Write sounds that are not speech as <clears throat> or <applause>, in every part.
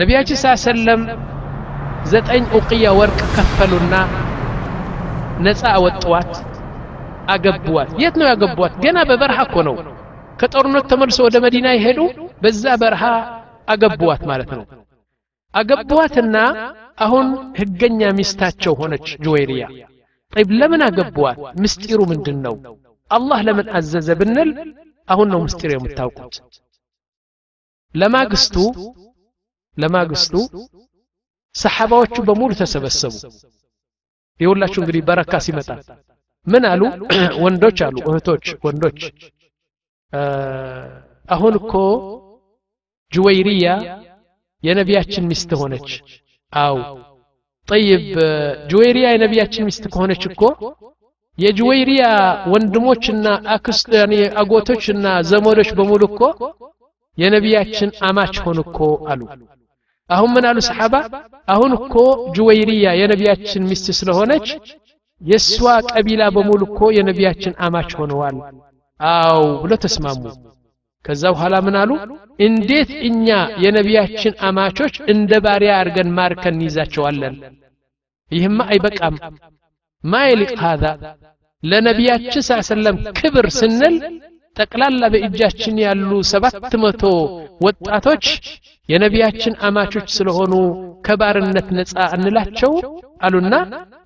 ነቢያችን ስ ሰለም ዘጠኝ ኡቅያ ወርቅ ከፈሉና ነፃ አወጥዋት አገቧት የት ነው ያገቧት ገና በበረሃ እኮ ነው ከጦርነት ተመልሶ ወደ መዲና ይሄዱ በዛ በረሃ አገቧት ማለት ነው አገቧትና አሁን ህገኛ ሚስታቸው ሆነች ጁወይሪያ ጠይብ ለምን አገቧት ምስጢሩ ምንድን ነው አላህ ለምን አዘዘ ብንል አሁን ነው ምስጢር የምታውቁት ለማግስቱ ለማግስቱ ሰሓባዎቹ በሙሉ ተሰበሰቡ። የሁላችሁ እንግዲህ በረካ ሲመጣ ምን አሉ? <clears throat> ወንዶች አሉ እህቶች ወንዶች። አሁን እኮ ጁወይሪያ የነቢያችን ሚስት ሆነች። አው ጠይብ ጁወይሪያ የነቢያችን ሚስት ከሆነች እኮ የጁወይሪያ ወንድሞችና አክስት አጎቶችና ዘመዶች በሙሉ እኮ የነቢያችን አማች ሆን እኮ አሉ አሁን ምን አሉ ሰሓባ አሁን እኮ ጁወይሪያ የነቢያችን ሚስት ስለሆነች የእሷ ቀቢላ በሙሉ እኮ የነቢያችን አማች ሆነዋል አው ብሎ ተስማሙ ከዛ በኋላ ምን አሉ እንዴት እኛ የነቢያችን አማቾች እንደ ባሪያ አድርገን ማርከን እንይዛቸዋለን ይህማ አይበቃም ማይልቅ ሀዛ ለነቢያችን ሳ ሰለም ክብር ስንል ጠቅላላ በእጃችን ያሉ ሰባት መቶ ወጣቶች የነቢያችን አማቾች ስለሆኑ ከባርነት ነፃ እንላቸው አሉና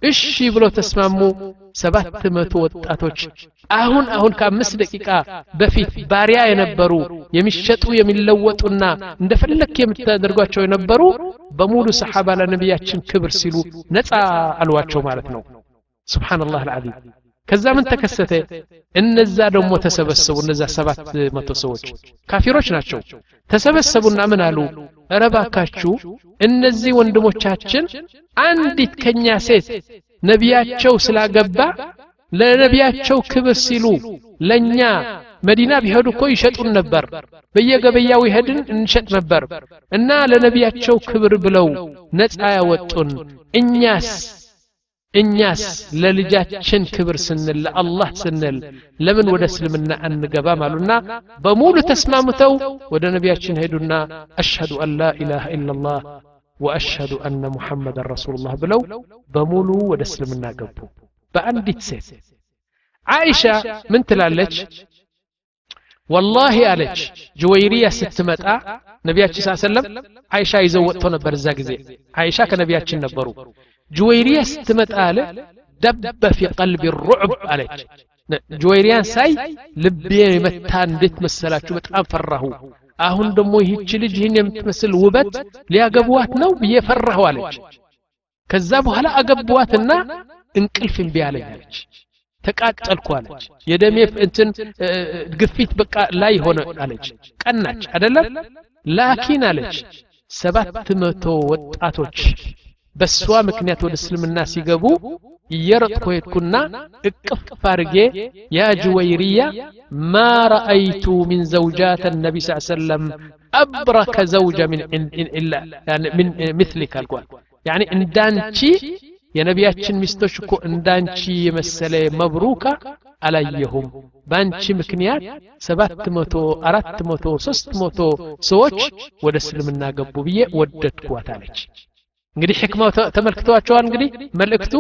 እሺ ብሎ ተስማሙ ሰባት መቶ ወጣቶች አሁን አሁን ከአምስት ደቂቃ በፊት ባሪያ የነበሩ የሚሸጡ የሚለወጡና እንደፈለክ የምታደርጓቸው የነበሩ በሙሉ ሰሓባ ለነቢያችን ክብር ሲሉ ነፃ አልዋቸው ማለት ነው ስብሓንላህ አልዓዚም ከዛ ምን ተከሰተ እነዛ ደግሞ ተሰበሰቡ እነዛ ሰባት መቶ ሰዎች ካፊሮች ናቸው ተሰበሰቡና ምን አሉ እረባካችሁ እነዚህ ወንድሞቻችን አንዲት ከኛ ሴት ነቢያቸው ስላገባ ለነቢያቸው ክብር ሲሉ ለእኛ መዲና ቢሄዱ እኮ ይሸጡን ነበር በየገበያው ይሄድን እንሸጥ ነበር እና ለነቢያቸው ክብር ብለው ነፃ ያወጡን እኛስ እኛስ ለልጃችን ክብር ስንል ለአላህ ስንል ለምን ወደ እስልምና አንገባም አሉና በሙሉ ተስማምተው ወደ ነቢያችን ሄዱና አሽሀዱ አን ላ ኢላሃ ኢላላህ ወአሽሀዱ አነ ሙሐመድን ረሱሉላህ ብለው በሙሉ ወደ እስልምና ገቡ በአንዲት ሴት አይሻ ምን ትላለች ወላሂ አለች ጁወይሪያ ስትመጣ ነቢያችን ስ ሰለም አይሻ ይዘው ወጥቶ ነበር እዛ ጊዜ አይሻ ከነቢያችን ነበሩ ጁወይሪያ ስትመጣ አለ ደበ ፊ ቀልቢ ሩዕብ አለች ጁወይሪያን ሳይ ልቤ የመታ እንዴት መሰላችሁ በጣም ፈራሁ አሁን ደግሞ ይህች ልጅ ይህን የምትመስል ውበት ሊያገቡዋት ነው ብዬ ፈራሁ አለች ከዛ በኋላ አገቡዋትና እንቅልፍ እምቢ አለኝ አለች ተቃጠልኩ አለች የደሜ እንትን ግፊት በቃ ላይ ሆነ አለች ቀናች አደለም ላኪን አለች ሰባት መቶ ወጣቶች በእሷ ምክንያት ወደ እስልምና ሲገቡ እየረጥኩ ሄድኩና እቅፍ አርጌ ያ ጁወይርያ ማ ረአይቱ ሚን ዘውጃት ነቢ ስ ሰለም አብረከ ዘውጀ ምን ምትሊክ አልኳል ያኒ እንዳንቺ የነቢያችን ሚስቶች እኮ እንዳንቺ የመሰለ መብሩካ አላየሁም በአንቺ ምክንያት ሰባት መቶ አራት መቶ ሶስት መቶ ሰዎች ወደ እስልምና ገቡ ብዬ ወደድኳት አለች እንግዲህ ሕክማው ተመልክተዋቸዋል እንግዲህ መልእክቱ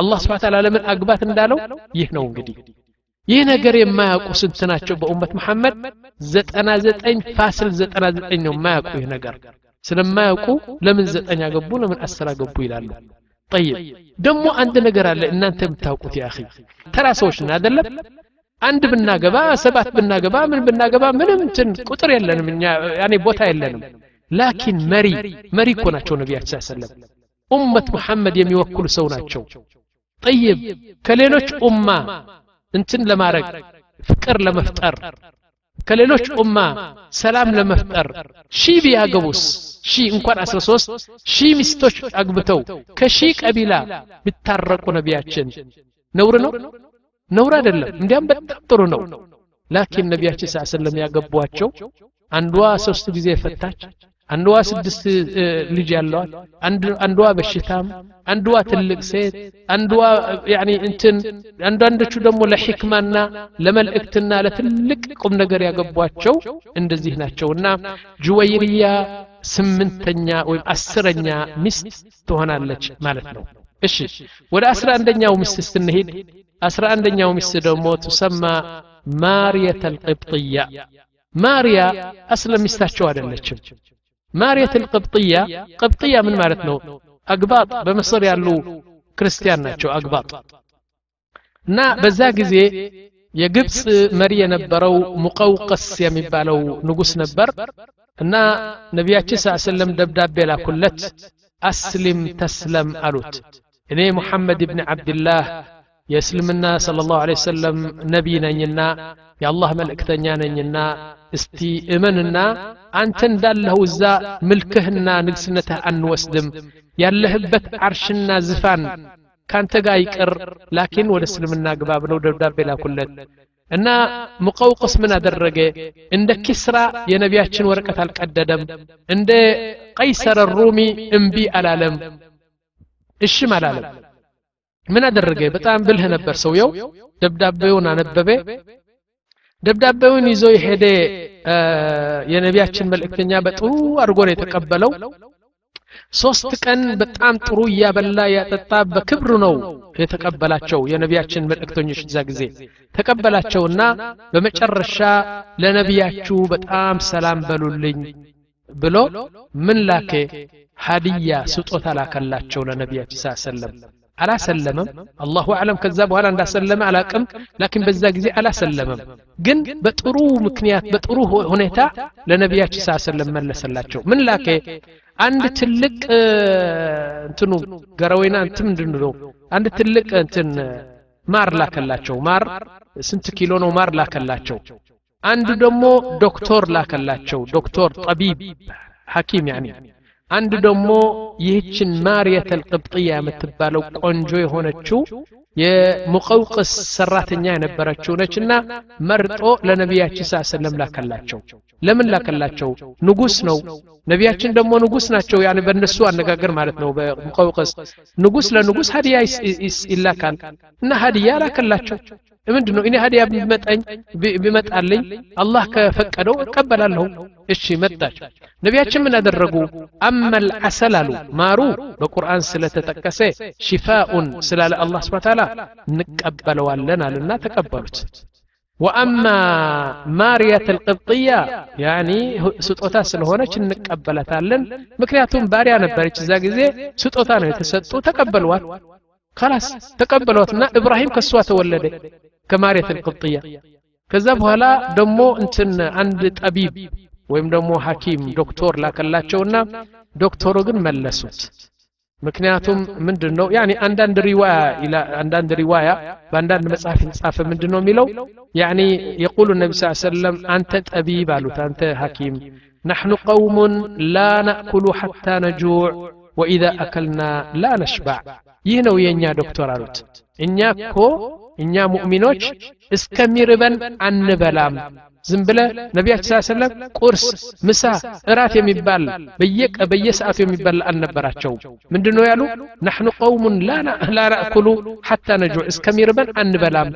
አላህ ስብሓ ታላ ለምን አግባት እንዳለው ይህ ነው እንግዲህ ይህ ነገር የማያውቁ ስንት ናቸው በኡመት መሐመድ ዘጠና ዘጠኝ ፋስል ዘጠና ዘጠኝ ነው የማያውቁ ይህ ነገር ስለማያውቁ ለምን ዘጠኝ አገቡ ለምን አስር አገቡ ይላሉ ጠይብ ደግሞ አንድ ነገር አለ እናንተ የምታውቁት ያ ተራ ሰዎች ና አደለም አንድ ብናገባ ሰባት ብናገባ ምን ብናገባ ምንም እንትን ቁጥር የለንም እኛ ያኔ ቦታ የለንም ላኪን መሪ መሪ እኮ ናቸው ነቢያችን ሰለም ኡመት ሙሐመድ የሚወክሉ ሰው ናቸው ጠይብ ከሌሎች ኡማ እንትን ለማድረግ ፍቅር ለመፍጠር ከሌሎች ኡማ ሰላም ለመፍጠር ሺ ቢያገቡስ ሺ እንኳን 13 ሺ ሚስቶች አግብተው ከሺ ቀቢላ ቢታረቁ ነቢያችን ነውር ነው ነውር አይደለም እንዲያም በጣም ጥሩ ነው ላኪን ነቢያችን ስ ሰለም ያገቧቸው አንዷ ሶስት ጊዜ ፈታች አንዷ ስድስት ልጅ ያለዋል አንዷ በሽታም አንዷ ትልቅ ሴት አንዷ ያኒ እንትን አንዳንዶቹ ደግሞ ለሕክማና ለመልእክትና ለትልቅ ቁም ነገር ያገቧቸው እንደዚህ ናቸውና ጁወይርያ ስምንተኛ ወይም አስረኛ ሚስት ትሆናለች ማለት ነው እሺ ወደ አስራ አንደኛው ሚስት ስንሄድ አስራ አንደኛው ሚስት ደግሞ ትሰማ ማርየት አልቅብጥያ ማርያ አስለ ሚስታቸው አይደለችም ماريا القبطية. قبطية من مارت نو أقباط بمصر يالو كريستيان ناتشو. أقباط. نا بزاقزي يا قبس ماريا نبرو مقوقس يا مبالو نقص نبر. نا نبي صلى الله عليه دبداب بلا كلت. أسلم تسلم ألوت. إني محمد بن عبد الله. يسلم الناس صلى الله عليه وسلم نبينا ينا يا الله ملك ثنيانا ينا እስቲ እመንና አንተ እንዳለኸው እዛ ምልክህና ንግስነትህ አንወስድም ያለህበት አርሽና ዝፋን ካንተ ጋር ይቅር ላኪን ወደ እስልምና ግባ ብለው ደብዳቤ ላኩለት እና ሙቀውቅስ ምን አደረገ እንደ ኪስራ የነቢያችን ወረቀት አልቀደደም እንደ ቀይሰር ሩሚ እምቢ አላለም እሽም አላለም ምን አደረገ በጣም ብልህ ነበር ሰውየው ደብዳቤውን አነበበ ደብዳቤውን ይዞ የሄደ የነቢያችን መልእክተኛ በጥሩ አድርጎ ነው የተቀበለው። ሶስት ቀን በጣም ጥሩ እያበላ ያጠጣ በክብር ነው የተቀበላቸው የነቢያችን መልእክተኞች እዛ ጊዜ። ተቀበላቸውና በመጨረሻ ለነቢያችሁ በጣም ሰላም በሉልኝ ብሎ ምን ላከ? ሀዲያ ስጦታ ላከላቸው ለነቢያችን ስ ሰለም አላሰለመም አላሁ አለም ከዛ በኋላ እንዳሰለመ አላቅም ላኪን በዛ ጊዜ አላሰለመም ግን በጥሩ ምክንያት በጥሩ ሁኔታ ለነቢያችን ስ ሰለም መለሰላቸው ምን ላከ አንድ ትልቅ እንትኑ ገረወይና እንትን ምንድን ነው አንድ ትልቅ እንትን ማር ላከላቸው ማር ስንት ኪሎ ነው ማር ላከላቸው አንዱ ደግሞ ዶክተር ላከላቸው ዶክተር ጠቢብ ሐኪም ያኒ አንድ ደግሞ ይህችን ማርየት አልቅብጥያ የምትባለው ቆንጆ የሆነችው የሙቀውቅስ ሰራተኛ የነበረችው ነችና መርጦ ለነቢያችን ሳ ሰለም ላከላቸው ለምን ላከላቸው ንጉስ ነው ነቢያችን ደግሞ ንጉስ ናቸው ያን በእነሱ አነጋገር ማለት ነው በሙቀውቅስ ንጉስ ለንጉስ ሀዲያ ይላካል እና ሀዲያ ላከላቸው ምንድን ነው እኔ ሀዲያ ቢመጣኝ ቢመጣልኝ አላህ ከፈቀደው እቀበላለሁ እሺ መጣች ነቢያችን ምን አደረጉ አመል አሰል አሉ ማሩ በቁርአን ስለተጠቀሰ ሽፋኡን ስላለ አላህ ስብን ታላ እንቀበለዋለን አሉና ተቀበሉት ወአማ ማርያት አልቅብጥያ ያኒ ስጦታ ስለሆነች እንቀበላታለን ምክንያቱም ባሪያ ነበረች እዛ ጊዜ ስጦታ ነው የተሰጡ ተቀበሏት خلاص ተቀበሏትና ኢብራሂም ከሷ ተወለደ ከማርያት አልቅብጥያ ከዛ በኋላ ደግሞ እንትን አንድ ጠቢብ ወይም ደግሞ ሐኪም ዶክተር ላከላቸውና ዶክተሩ ግን መለሱት ምክንያቱም ምንድን ነው ያኒ አንዳንድ ሪዋያ አንዳንድ ሪዋያ በአንዳንድ መጽሐፍ የተጻፈ ምንድን ነው የሚለው ያኒ የቁሉ ነቢ ስ ሰለም አንተ ጠቢብ አሉት አንተ ሐኪም نحن قوم لا نأكل حتى نجوع وإذا أكلنا لا نشبع ይህ ነው የእኛ ዶክተር አሉት እኛ እኮ እኛ ሙእሚኖች እስከሚርበን አንበላም ዝም ብለ ነቢያችን ስ ሰለም ቁርስ ምሳ እራት የሚባል በየቀ በየሰዓቱ የሚባል አልነበራቸው ምንድን ነው ያሉ ናሕኑ ቀውሙን ላ ናእኩሉ ሐታ ነጁዕ እስከሚርበን አንበላም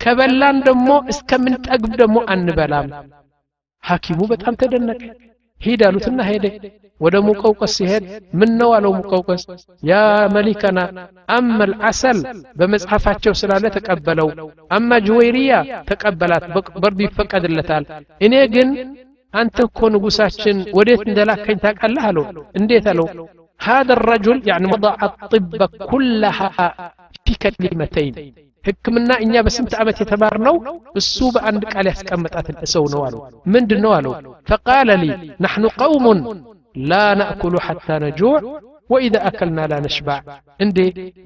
ከበላን ደግሞ እስከምንጠግብ ደግሞ አንበላም ሐኪሙ በጣም ተደነቀ ሂድ አሉትና ሄደ ወደ ሙቀውቀስ ሲሄድ ምን ነው አለው ሙቀውቀስ ያ መሊከና አመ ልዓሰል በመጽሐፋቸው ስላለ ተቀበለው አማ ጅወይርያ ተቀበላት በርዱ ይፈቀድለታል እኔ ግን አንተ እኮ ንጉሳችን ወዴት እንደላከኝ ታውቃለህ አለው እንዴት አለው هذا الرجل يعني وضع الطب كلها في كلمتين ህክምና እኛ በስንት ዓመት የተማርነው እሱ በአንድ ቃል ያስቀመጣት ሰው ነው አሉ ምንድን ነው አለው ፈቃለ ሊ ናሕኑ ቀውሙን ላ ናእኩሉ ሐታ ነጁዕ ወኢዛ አከልና ላ ነሽባዕ እንዴ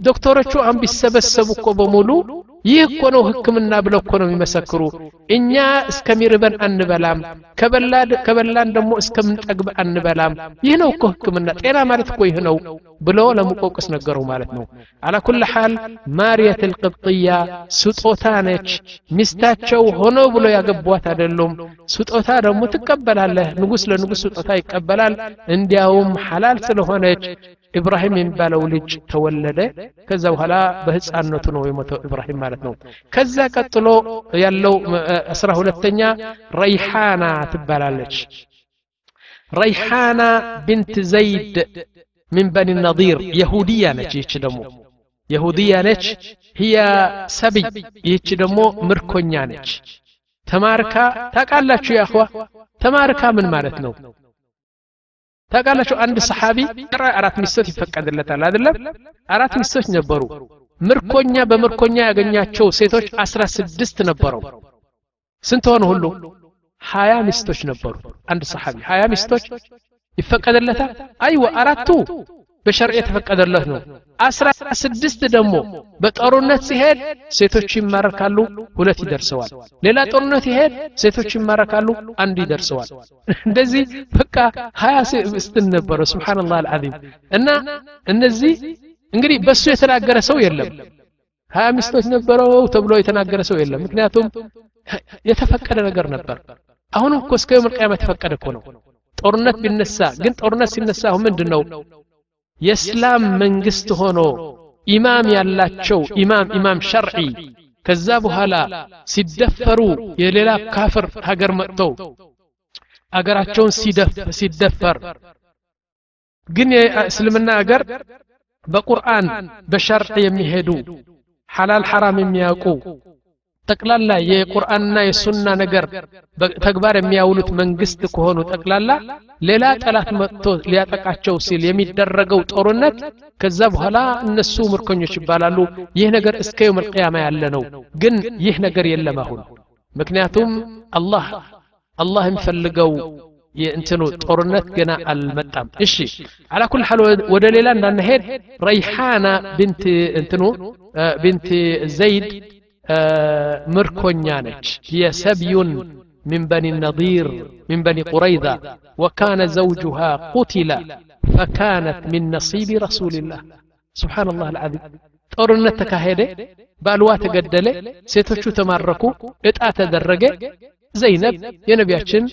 ዶክተሮቹ አሁን ቢሰበሰቡ እኮ በሙሉ ይህ እኮ ነው ህክምና ብለው እኮ ነው የሚመሰክሩ እኛ እስከሚርበን አንበላም ከበላን ደግሞ እስከምንጠግብ አንበላም ይህ ነው እኮ ህክምና ጤና ማለት እኮ ይህ ነው ብሎ ለሙቆቅስ ነገረው ማለት ነው አላ ኩል ሓል ማርየት ልቅብጥያ ስጦታ ነች ሚስታቸው ሆኖ ብሎ ያገቧት አይደሉም ስጦታ ደግሞ ትቀበላለህ ንጉስ ለንጉስ ስጦታ ይቀበላል እንዲያውም ሐላል ስለሆነች ኢብራሂም የሚባለው ልጅ ተወለደ ከዛ በኋላ በህፃነቱ ነው የሞተው ኢብራሂም ማለት ነው ከዛ ቀጥሎ ያለው አስራ ሁለተኛ ረይሓና ትባላለች ረይሓና ብንት ዘይድ ምን በኒ ነዲር የሁድያ ነች ይህች ደግሞ የሁድያ ነች ህያ ሰብይ ይህች ደግሞ ምርኮኛ ነች ተማርካ ታቃላችሁ ያኸዋ ተማርካ ምን ማለት ነው ታቃላችሁ አንድ ሰሓቢ አራት ሚስቶች ይፈቀድለታል አይደለም አራት ሚስቶች ነበሩ ምርኮኛ በምርኮኛ ያገኛቸው ሴቶች አስራ ስድስት ነበረው ስንት ሆነ ሁሉ ሀያ ሚስቶች ነበሩ አንድ ሰሓቢ ሀያ ሚስቶች ይፈቀድለታል አይወ አራቱ በሸርዕ የተፈቀደለት ነው አስራ ስድስት ደግሞ በጦርነት ሲሄድ ሴቶች ይማረካሉ ሁለት ይደርሰዋል ሌላ ጦርነት ይሄድ ሴቶች ይማረካሉ አንድ ይደርሰዋል እንደዚህ በቃ ሀያ ሚስትን ነበረ ስብሓንላህ አልዓዚም እና እነዚህ እንግዲህ በሱ የተናገረ ሰው የለም ሀያ ሚስቶች ነበረው ተብሎ የተናገረ ሰው የለም ምክንያቱም የተፈቀደ ነገር ነበር አሁንም እኮ እስከ የውም ቅያማ የተፈቀደ እኮ ነው ጦርነት ቢነሳ ግን ጦርነት ሲነሳ አሁን ምንድን ነው የእስላም መንግስት ሆኖ ኢማም ያላቸው ኢማም ኢማም ሸርዒ ከዛ በኋላ ሲደፈሩ የሌላ ካፍር ሀገር መጥተው አገራቸውን ሲደፈር ግን የእስልምና አገር በቁርአን በሸርዕ የሚሄዱ ሐላል ሐራም የሚያውቁ ጠቅላላ የቁርአንና የሱና ነገር ተግባር የሚያውሉት መንግስት ከሆኑ ጠቅላላ ሌላ ጠላት መጥቶ ሊያጠቃቸው ሲል የሚደረገው ጦርነት ከዛ በኋላ እነሱ ምርኮኞች ይባላሉ ይህ ነገር እስከ የውም ቅያማ ያለ ነው ግን ይህ ነገር የለም አሁን ምክንያቱም አላህ አላህ የሚፈልገው የእንትኑ ጦርነት ገና አልመጣም እሺ አላ ኩል ሐል ወደ ሌላ እንዳንሄድ ረይሓና ብንት እንትኑ ብንት ዘይድ ምርኮኛ ነች هي سبي من بني النضير من بني قريظة وكان زوجها قتل فكانت من نصيب رسول الله سبحان الله العظيم ጦርነት ተካሄደ ባልዋ ተገደለ ሴቶቹ ተማረኩ እጣ ተደረገ ዘይነብ የነቢያችን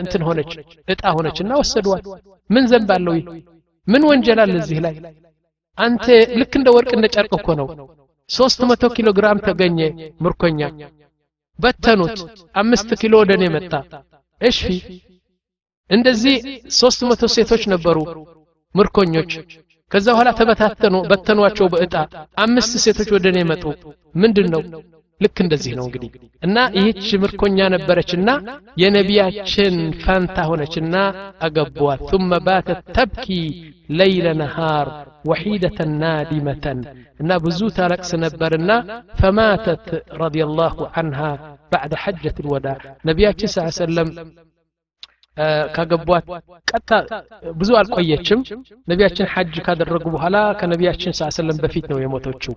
እንትን ሆነች እጣ ሆነችና ወሰዷት ምን ዘንብ አለው ይህ ምን ወንጀል አለ እዚህ ላይ አንተ ልክ እንደ ወርቅ እንደ ጨርቅ እኮ ነው ሶስት መቶ ኪሎ ግራም ተገኘ ምርኮኛ በተኑት አምስት ኪሎ ወደ እኔ መጣ እሺ እንደዚህ ሶስት መቶ ሴቶች ነበሩ ምርኮኞች ከዛ በኋላ ተበታተኑ በተኗቸው በእጣ አምስት ሴቶች ወደ እኔ መጡ ምንድን ነው ልክ እንደዚህ ነው እንግዲህ እና ይህች ምርኮኛ ነበረችና የነቢያችን ፋንታ ሆነችና አገቧት ثم باتت تبكي ليل نهار وحيدة نادمة እና ብዙ ታለቅስ ነበርና فماتت رضي الله عنها بعد حجة الوداع ነቢያችን ስ ሰለም ካገቧት ቀጥታ ብዙ አልቆየችም ነቢያችን ሐጅ ካደረጉ በኋላ ከነቢያችን ስ ሰለም በፊት ነው የሞተችው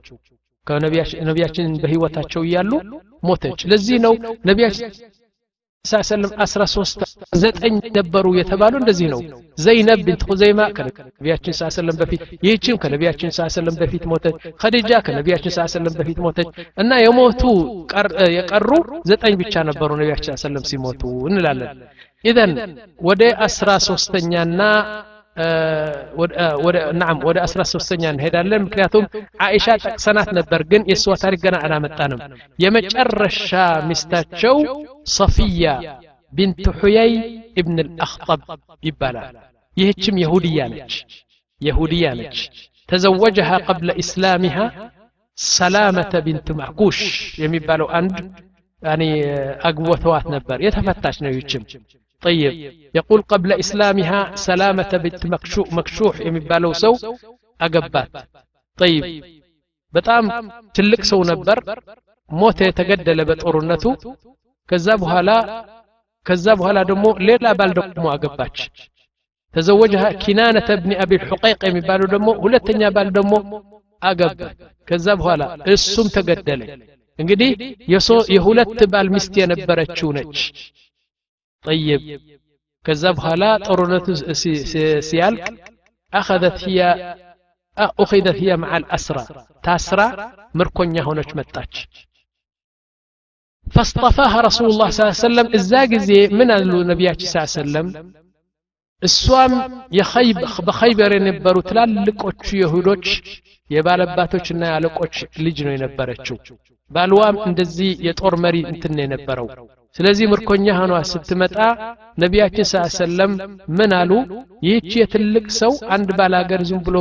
ነቢያችን በህይወታቸው እያሉ ሞተች ለዚህ ነው ነቢያችን ሰለም አስራ ሶስት ዘጠኝ ነበሩ የተባሉ እንደዚህ ነው ዘይነብ ብንት ሁዘይማ ከነቢያችን ስ ሰለም በፊት ይህችም ከነቢያችን ስ ሰለም በፊት ሞተች ከዲጃ ከነቢያችን ስ ሰለም በፊት ሞተች እና የሞቱ የቀሩ ዘጠኝ ብቻ ነበሩ ነቢያችን ስ ሰለም ሲሞቱ እንላለን ኢዘን ወደ አስራ ሶስተኛና ናም ወደ አስራ ሶስተኛ እንሄዳለን ምክንያቱም አይሻ ጠቅሰናት ነበር ግን የእሷ ታሪክ ገና አላመጣንም የመጨረሻ ሚስታቸው ሰፊያ ቢንት ሑየይ እብን ልአክጠብ ይባላል ይህችም የሁድያ ነች የሁድያ ነች ተዘወጀሃ ቀብለ ኢስላሚሃ ሰላመተ ቢንት ማዕኩሽ የሚባለው አንድ አግቦተዋት ነበር የተፈታች ነው ይችም طيب يقول قبل إسلامها سلامة بنت مكشوح مكشوح يمبالو سو أقبات. طيب بتام تلك سو نبر موت يتقدل بطرنته كذابها لا كذابها لا دمو ليلا بالدق مو أقبات تزوجها كنانة ابن أبي الحقيق يمبالو دمو ولتنيا بالدمو أقبات كذابها لا السم تقدل إنجدي يسو يهولت بالمستيان نبرت طيب كذبها لا طرنت سيالك أخذت هي أخذت هي مع الأسرى. تاسرة مركونيا هنا متاج. فاصطفاها رسول الله صلى الله عليه وسلم. الزاجزي من النبيات صلى الله عليه وسلم السوام يا خيب بخيبر ينبرو تلال لكوتش يهودوش يا بالباتوش أنا لكوتش لجنو ينبرتشو. بالوام اندزي يطور مري انتن ينبرو. ስለዚህ ምርኮኛ ሆኗ ስትመጣ ነቢያችን ስ ሰለም ምን አሉ ይህች የትልቅ ሰው አንድ ባላገር ዝም ብሎ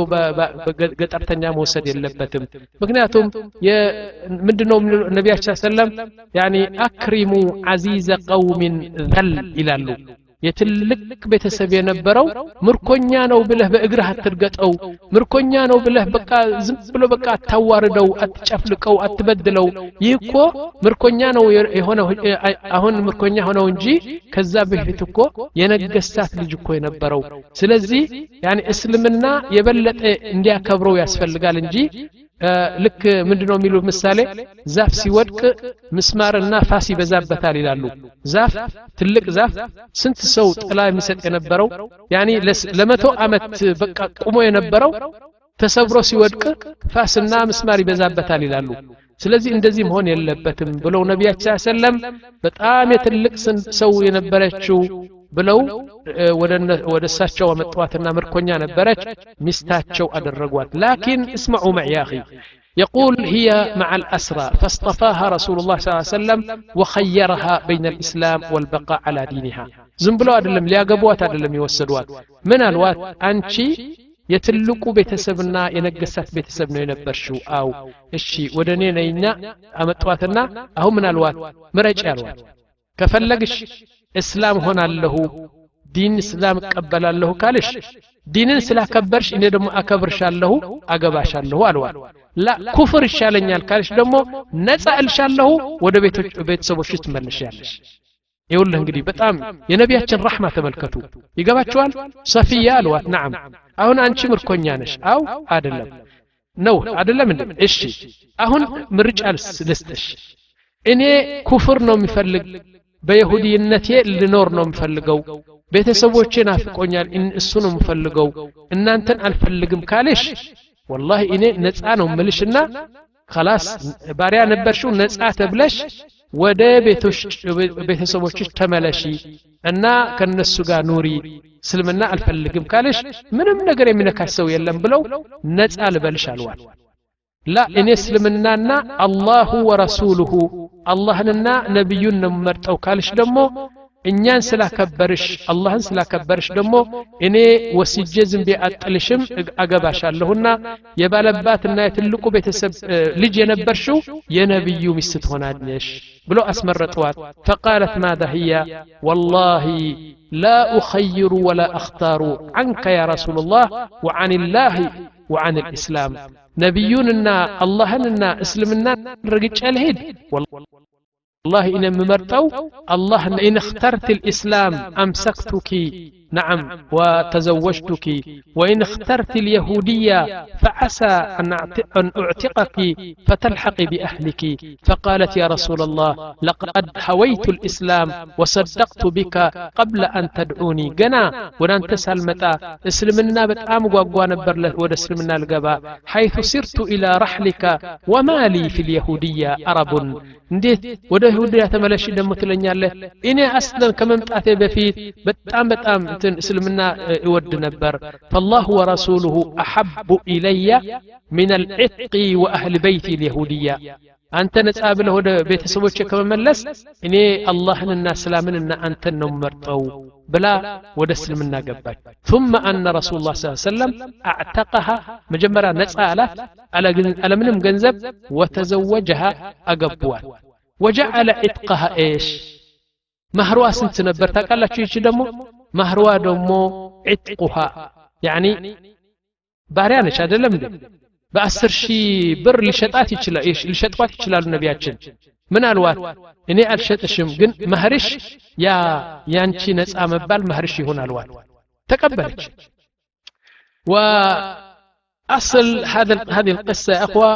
ገጠርተኛ መውሰድ የለበትም ምክንያቱም ምንድነው ነቢያችን ሰለም ያኒ አክሪሙ አዚዘ ቀውሚን ዘል ይላሉ የትልቅ ቤተሰብ የነበረው ምርኮኛ ነው ብለህ በእግርህ አትርገጠው ምርኮኛ ነው ብለህ በቃ ዝም ብሎ በቃ አታዋርደው አትጨፍልቀው አትበድለው ይህ እኮ ምርኮኛ ነው የሆነው አሁን ምርኮኛ ሆነው እንጂ ከዛ በፊት እኮ የነገስታት ልጅ እኮ የነበረው ስለዚህ ያኔ እስልምና የበለጠ እንዲያከብረው ያስፈልጋል እንጂ ልክ ምንድነው የሚሉ ምሳሌ ዛፍ ሲወድቅ ምስማርና ፋስ ይበዛበታል ይላሉ ዛፍ ትልቅ ዛፍ ስንት ሰው ጥላ የሚሰጥ የነበረው ያኒ ለመቶ አመት በቃ ቁሞ የነበረው ተሰብሮ ሲወድቅ ፋስና ምስማር ይበዛበታል ይላሉ ስለዚህ እንደዚህ መሆን የለበትም ብለው ነቢያችን ሰለም በጣም የትልቅ ሰው የነበረችው ብለው ወደ እሳቸው አመጧትና ምርኮኛ ነበረች ሚስታቸው አደረጓት ላኪን እስመዑ መዕ ያኺ يقول هي مع الأسرى فاصطفاها رسول الله صلى الله عليه وسلم وخيرها بين الإسلام والبقاء على دينها زنبلو أدلم لياقبوات أدلم يوسدوات من الوات أنشي የትልቁ ቤተሰብና የነገሳት ቤተሰብ ነው የነበርሽው አው እሺ ወደ እኔ ነይና አመጧትና አሁን ምን አልዋት ምረጭ ያልዋት ከፈለግሽ እስላም ሆናለሁ ዲን እስላም እቀበላለሁ ካልሽ ዲንን ስላከበርሽ እኔ ደግሞ አከብርሻለሁ አገባሻለሁ አልዋል ላ ኩፍር ይሻለኛል ካልሽ ደግሞ ነፃ እልሻለሁ ወደ ቤተሰቦች ትመልሻለሽ ይውልህ እንግዲህ በጣም የነቢያችን ረሕማ ተመልከቱ ይገባችኋል ሰፊያ አልዋት ናም አሁን አንቺ ምርኮኛ ነሽ አው አደለም ነው አደለም እንዴ እሺ አሁን ምርጫ ልስጥሽ እኔ ኩፍር ነው የሚፈልግ በይሁዲነቴ ልኖር ነው የምፈልገው ቤተሰቦቼ ናፍቆኛል እሱ ነው የምፈልገው እናንተን አልፈልግም ካለሽ ወላሂ እኔ ነፃ ነው ምልሽና ከላስ ባሪያ ነበርሽው ነፃ ተብለሽ ወደ ቤተሰቦችሽ ተመለሺ እና ከነሱ ጋር ኑሪ እስልምና አልፈልግም ካለሽ ምንም ነገር የሚነካሽ ሰው የለም ብለው ነፃ ልበልሽ አልዋል ላ እኔ እስልምናና አላሁ ወረሱሉሁ አላህንና ነቢዩን ነው መርጠው ካልሽ ደግሞ እኛን ስላከበርሽ አላህን ስላከበርሽ ደግሞ እኔ ወስጄ ዝም ብዬ አጥልሽም አገባሻለሁና የባለባትና የትልቁ ቤተሰብ ልጅ የነበርሽው የነቢዩ ሚስት ትሆናለሽ ብሎ አስመረጠዋት ፈቃለት ማዛ ህያ ወላሂ لا أخير ولا أختار عنك يا رسول الله وعن الله وعن الإسلام نبينا اللهنا إسلمنا رجع الهد والله إن ممرتو الله إن اخترت الإسلام أمسكتك. نعم وتزوجتك وإن اخترت اليهودية فعسى أن أعتقك فتلحقي بأهلك فقالت يا رسول الله لقد هويت الإسلام وصدقت بك قبل أن تدعوني جنا ونان تسأل متى اسلمنا بتأم وقوان برله ود اسلمنا القبا حيث سرت إلى رحلك وما لي في اليهودية عرب እንዴት ወደ ይሁዳ ተመለሽ ደግሞ ትለኛለህ እኔ አስለን ከመምጣቴ በፊት በጣም በጣም የሆኑትን እስልምና እወድ ነበር ፈላሁ ወረሱሉሁ አሐቡ ኢለየ ምን አልዕጥቂ ወአህል በይቲ ልየሁድያ አንተ ነጻ ብለህ ወደ ቤተሰቦች ከመመለስ እኔ አላህንና እስላምንና አንተን ነው መርጠው ብላ ወደ እስልምና ገባች ثم أن رسول الله صلى الله عليه وسلم أعتقها مجمرة نصا على منهم جنزب وتزوجها أقبوات وجعل عتقها إيش مهروا سنت نبر تقال دمو መህርዋ ደግሞ عتقها يعني ባሪያ ነች አይደለም እንዴ በአስር ሺህ ብር ሊሸጣት ይችላል ሊሸጧት ይችላሉ ነቢያችን ምን አልዋት እኔ አልሸጥሽም ግን መህርሽ ያ ያንቺ ነፃ መባል መህርሽ ይሆን አልዋት ተቀበለች وأصل هذا هذه القصة يا أخوة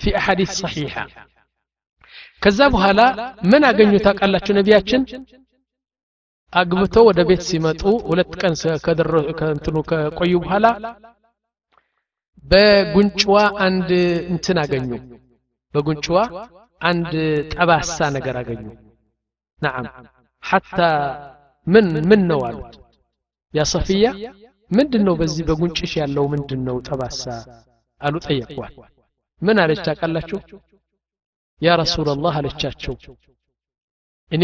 في أحاديث صحيحة كذا بهلا من أجنو تقالاتشو نبياتشن አግብተው ወደ ቤት ሲመጡ ሁለት ቀን ከእንትኑ ከቆዩ በኋላ በጉንጭዋ አንድ እንትን አገኙ በጉንጭዋ አንድ ጠባሳ ነገር አገኙ ናም ሐታ ምን ምን ነው አሉት ያ ሰፊያ ምንድን ነው በዚህ በጉንጭሽ ያለው ምንድን ነው ጠባሳ አሉ ጠየቋል ምን አለች ታውቃላችሁ ያ ረሱላላህ አለቻቸው እኔ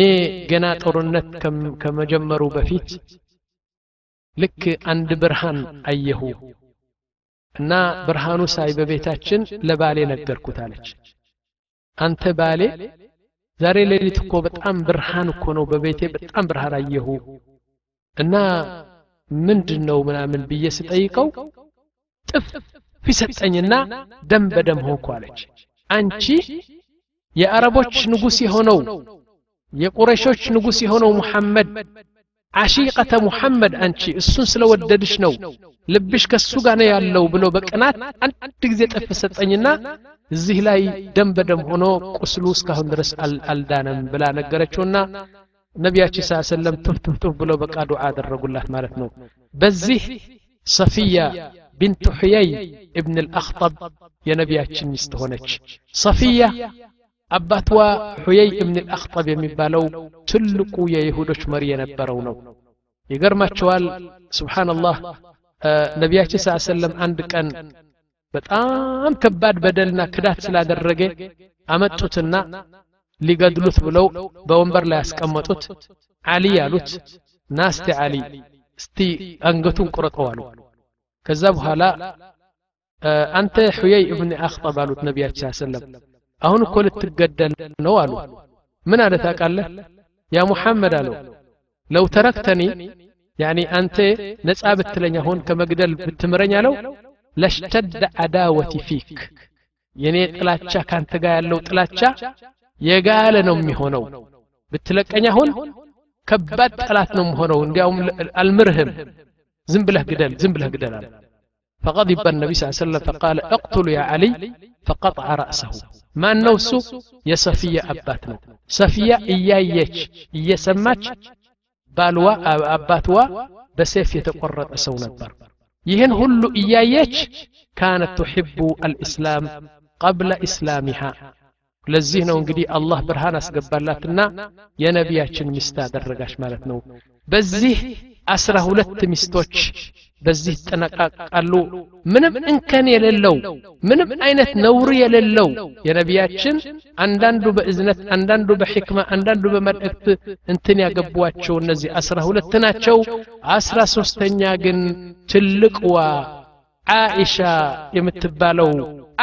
ገና ጦርነት ከመጀመሩ በፊት ልክ አንድ ብርሃን አየሁ እና ብርሃኑ ሳይ በቤታችን ለባሌ ነገርኩት አለች። አንተ ባሌ ዛሬ ሌሊት እኮ በጣም ብርሃን እኮ ነው በቤቴ በጣም ብርሃን አየሁ እና ምንድን ነው ምናምን ብዬ ስጠይቀው ጥፍ ፊሰጠኝና ደም በደም ሆንኩ አለች። አንቺ የአረቦች ንጉሥ የሆነው የቁረሾች ንጉሥ የሆነው ሙሐመድ አሺቀተ ሙሐመድ አንቺ እሱን ስለወደድሽ ነው ልብሽ ከሱ ጋር ነው ያለው ብሎ በቅናት አንድ ጊዜ ጥፍ ሰጠኝና እዚህ ላይ ደም በደም ሆኖ ቁስሉ እስካሁን ድረስ አልዳነም ብላ ነገረችውና ነቢያችን ስ ሰለም ቱፍ ቱፍ ቱፍ ብሎ በቃ ዱዓ አደረጉላት ማለት ነው በዚህ ሰፊያ ቢንቱ ሕየይ እብን ልአክጠብ የነቢያችን ሚስት ሆነች ሰፊያ አባትዋ ሑየይ እብን ልአክጠብ የሚባለው ትልቁ የይሁዶች መሪ የነበረው ነው ይገርማቸዋል ስብሓንላህ ነቢያችን ስ ሰለም አንድ ቀን በጣም ከባድ በደልና ክዳት ስላደረገ አመጡትና ሊገድሉት ብለው በወንበር ላይ ያስቀመጡት አሊ ያሉት ና እስቲ አሊ እስቲ አንገቱን ቁረጠው አሉ ከዛ በኋላ አንተ ሑየይ እብን አክጠብ አሉት ነቢያችን ሰለም አሁን እኮ ልትገደል ነው አሉ ምን አለ ታውቃለህ ያ ሙሐመድ አለው ለው ተረክተኒ ያኒ አንተ ነፃ ብትለኝ አሁን ከመግደል ብትምረኝ አለው ለሽተደ አዳወቲ ፊክ የኔ ጥላቻ ካንተ ጋር ያለው ጥላቻ የጋለ ነው የሚሆነው ብትለቀኝ አሁን ከባድ ጠላት ነው የምሆነው እንዲያውም አልምርህም ዝም ብለህ ግደል ዝም ብለህ ግደል አለ فغضب النبي صلى الله عليه وسلم فقال اقتل يا علي فقطع رأسه ማን ነው እሱ የሰፊያ አባት ነው ሰፊያ እያየች እየሰማች ባልዋ አባትዋ በሴፍ የተቆረጠ ሰው ነበር ይህን ሁሉ እያየች ካነት ትሕቡ አልእስላም ቀብለ ኢስላሚሃ ለዚህ ነው እንግዲህ አላህ ብርሃን አስገባላትና የነቢያችን ሚስት አደረጋች ማለት ነው በዚህ አስራ ሁለት ሚስቶች በዚህ ይጠነቃቃሉ ምንም እንከን የሌለው ምንም አይነት ነውር የሌለው የነቢያችን አንዳንዱ በእዝነት አንዳንዱ በሕክማ አንዳንዱ በመልእክት እንትን ያገቧቸው እነዚህ አስራ ሁለት ናቸው አስራ ሶስተኛ ግን ትልቅዋ አኢሻ የምትባለው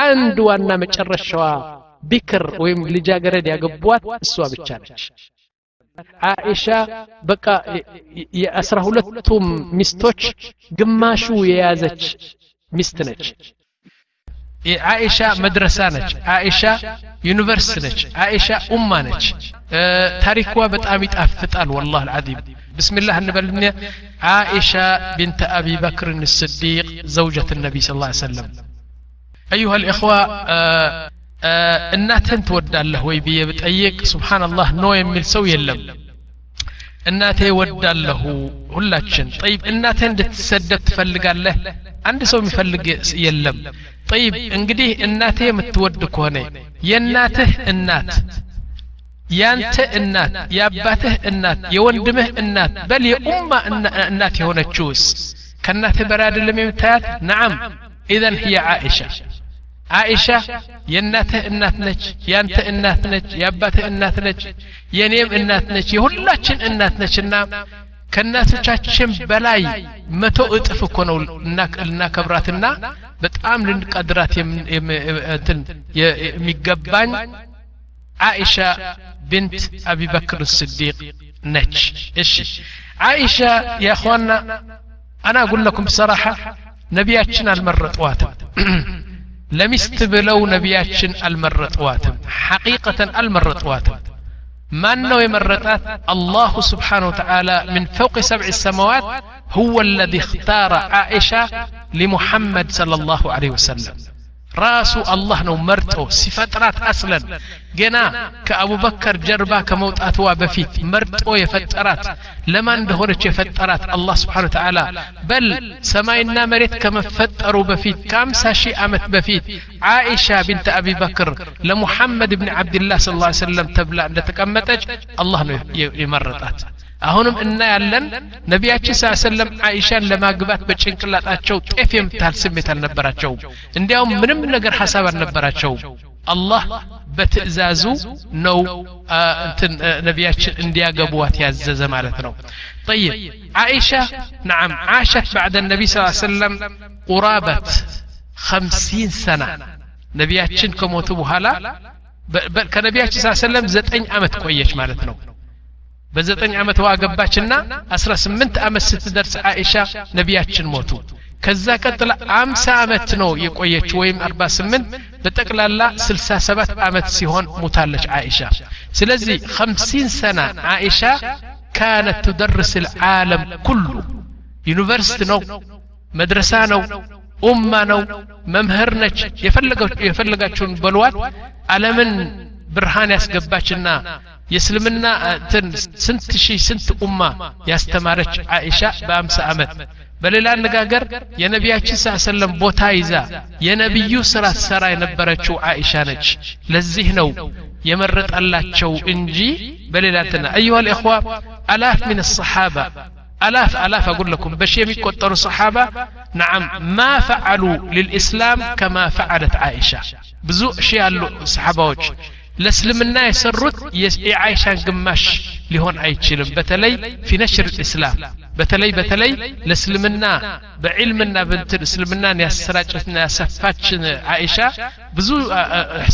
አንድ ዋና መጨረሻዋ ቢክር ወይም ልጃገረድ ያገቧት እሷ ብቻ ነች አኢሻ በቃ የአስራ ሁለቱም ሚስቶች ግማሹ የያዘች ሚስት ነች የአኢሻ መድረሳ ነች አኢሻ ዩኒቨርስቲ ነች አኢሻ ኡማ ነች ታሪኳ በጣም ይጣፍጣል ወላህ አልዓዚም بسم الله نبلنا عائشة بنت أبي بكر الصديق زوجة النبي صلى الله عليه وسلم أيها الإخوة آه እናትህን ትወዳለህ ወይ ብዬ ብጠይቅ ስብሓንላህ ኖ የሚል ሰው የለም እናቴ ወዳለሁ ሁላችን ጠይብ እናትህ እንድትሰደብ ትፈልጋለህ አንድ ሰው የሚፈልግ የለም ጠይብ እንግዲህ እናትህ የምትወድ ከሆነ የእናትህ እናት ያንተ እናት የአባትህ እናት የወንድምህ እናት በል የኡማ እናት የሆነችውስ ከእናትህ በላይ አይደለም የምታያት ነዓም ኢዘን ህየ ዓኢሻ አኢሻ የእናትህ እናት ነች ያንተ እናት ነች የአባትህ እናት ነች የእኔም እናት ነች የሁላችን እናት ነችና ከእናቶቻችን በላይ መቶ እጥፍ እኮ ነው ልናከብራትና በጣም ልንቀድራት የሚገባኝ አኢሻ ብንት አቢ በክር ስዲቅ ነች እሺ አኢሻ የእኽዋና አና አቁል ለኩም ብሰራሐ ነቢያችን አልመረጧትም لم نبياتشن المرت حقيقة المرت ما نوي مرتات الله سبحانه وتعالى من فوق سبع السماوات هو الذي اختار عائشة لمحمد صلى الله عليه وسلم. ራሱ አላህ ነው መርጦ ሲፈጥራት አስለን ገና ከአቡበከር ጀርባ ከመውጣትዋ በፊት መርጦ የፈጠራት ለማን እንደሆነች የፈጠራት አላህ ስብሓን ተዓላ በል ሰማይና መሬት ከመፈጠሩ በፊት ከአምሳ ሺህ ዓመት በፊት ዓኢሻ ቢንት አቢ በክር ለሙሐመድ ብን ዓብድላህ ስ ላ ሰለም ተብላ እንደተቀመጠች አላህ ነው የመረጣት አሁንም እናያለን ነቢያችን ስ ሰለም አይሻን ለማግባት በጭንቅላጣቸው ጤፍ የምታህል ስሜት አልነበራቸውም እንዲያውም ምንም ነገር ሀሳብ አልነበራቸውም አላህ በትእዛዙ ነው እንትን ነቢያችን እንዲያገቧት ያዘዘ ማለት ነው طيب عائشة نعم عاشت بعد النبي صلى الله عليه وسلم قرابة خمسين سنة ነቢያችን ከሞቱ በኋላ ከነቢያችን ስ ሰለም ዘጠኝ ዓመት ቆየች ማለት ነው በዘጠኝ ዓመት አገባችና አስራ ስምንት ዓመት ስትደርስ አኢሻ ነቢያችን ሞቱ ከዛ ቀጥላ አምሳ ዓመት ነው የቆየች ወይም አርባ ስምንት በጠቅላላ ስልሳ ሰባት ዓመት ሲሆን ሙታለች አኢሻ ስለዚህ ከምሲን ሰና አኢሻ ካነት ትደርስ ልዓለም ኩሉ ዩኒቨርሲቲ ነው መድረሳ ነው ኡማ ነው መምህር ነች የፈለጋችሁን በልዋት ዓለምን ብርሃን ያስገባችና የእስልምና እንትን ስንት ሺህ ስንት ኡማ ያስተማረች አኢሻ በአምሳ ዓመት በሌላ አነጋገር የነቢያችን ስ ሰለም ቦታ ይዛ የነቢዩ ስራ ትሰራ የነበረችው አኢሻ ነች ለዚህ ነው የመረጠላቸው እንጂ በሌላ እንትና አዩሃ ልእኽዋ አላፍ ምን ሰሓባ አላፍ አላፍ አጉል ለኩም በሺ የሚቆጠሩ ሰሓባ ነዓም ማ ፈዓሉ ልልእስላም ከማ ፈዓለት አኢሻ ብዙ ሺ ያሉ ሰሓባዎች ለእስልምና የሰሩት የአይሻን ግማሽ ሊሆን አይችልም በተለይ ፊ ነሽር ልእስላም በተለይ በተለይ ለእስልምና በዕልምና በንትን እስልምናን ያሰራጨትና ያሰፋችን አይሻ ብዙ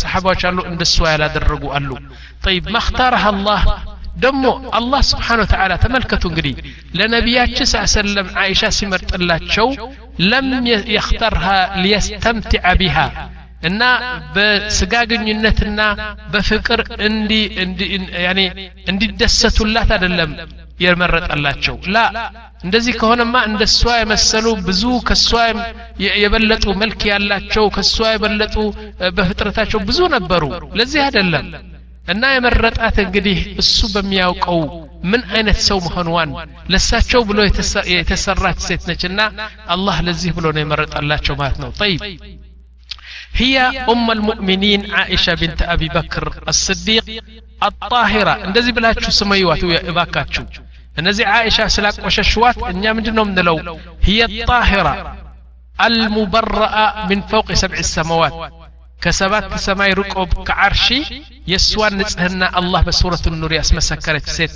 ሰሓባዎች አሉ እንደሷ ያላደረጉ አሉ ጠይብ ማክታረሃ አላህ ደግሞ አላህ ስብሓን ወተዓላ ተመልከቱ እንግዲህ ለነቢያችን ስ ሰለም አይሻ ሲመርጥላቸው ለም የክተርሃ ሊየስተምትዐ ቢሃ እና በስጋ ግንኙነትና በፍቅር እንዲደሰቱላት አይደለም የመረጠላቸው ላ እንደዚህ ከሆነማ እንደ እሷ የመሰሉ ብዙ ከእሷ የበለጡ መልክ ያላቸው ከእሷ የበለጡ በፍጥረታቸው ብዙ ነበሩ ለዚህ አይደለም እና የመረጣት እንግዲህ እሱ በሚያውቀው ምን አይነት ሰው መሆንዋን ለሳቸው ብሎ የተሰራች ሴት ነችና አላህ ለዚህ ብሎ ነው የመረጠላቸው ማለት ነው ጠይብ هي أم المؤمنين عائشة بنت أبي بكر الصديق الطاهرة እንደዚህ ብላችሁ ስመይዋት እባካችሁ እነዚህ አይሻ ስላቆሸሽዋት እኛ ምንድን ነው የምንለው هي الطاهرة المبرأة من فوق سبع السماوات ከሰባት ሰማይ ርቆ ከዓርሺ የእሷን ንጽህና አላህ በሱረት ኑር ያስመሰከረች ሴት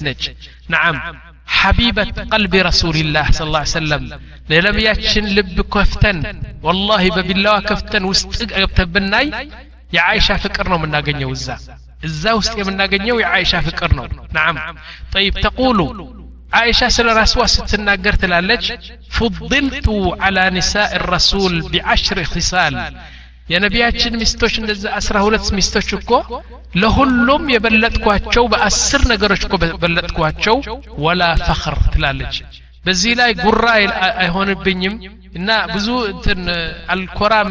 حبيبة قلب رسول الله صلى الله عليه وسلم. لم يتشن لب كفتن. والله بالله كفتن وستقعب تبناي يا عائشة فكرنا من ناقنية وزا الزا وستقعب من ناقنية يا عائشة فكرنا نعم. طيب تقولوا عائشة سل رسوة ستنا قرت لالج فضلت على نساء الرسول بعشر خصال. የነቢያችን ሚስቶች እንደዛ አስራ ሁለት ሚስቶች እኮ ለሁሉም የበለጥኳቸው በአስር ነገሮች እኮ በለጥኳቸው ወላ ፈኽር ትላለች በዚህ ላይ ጉራ አይሆንብኝም እና ብዙ እንትን አልኮራም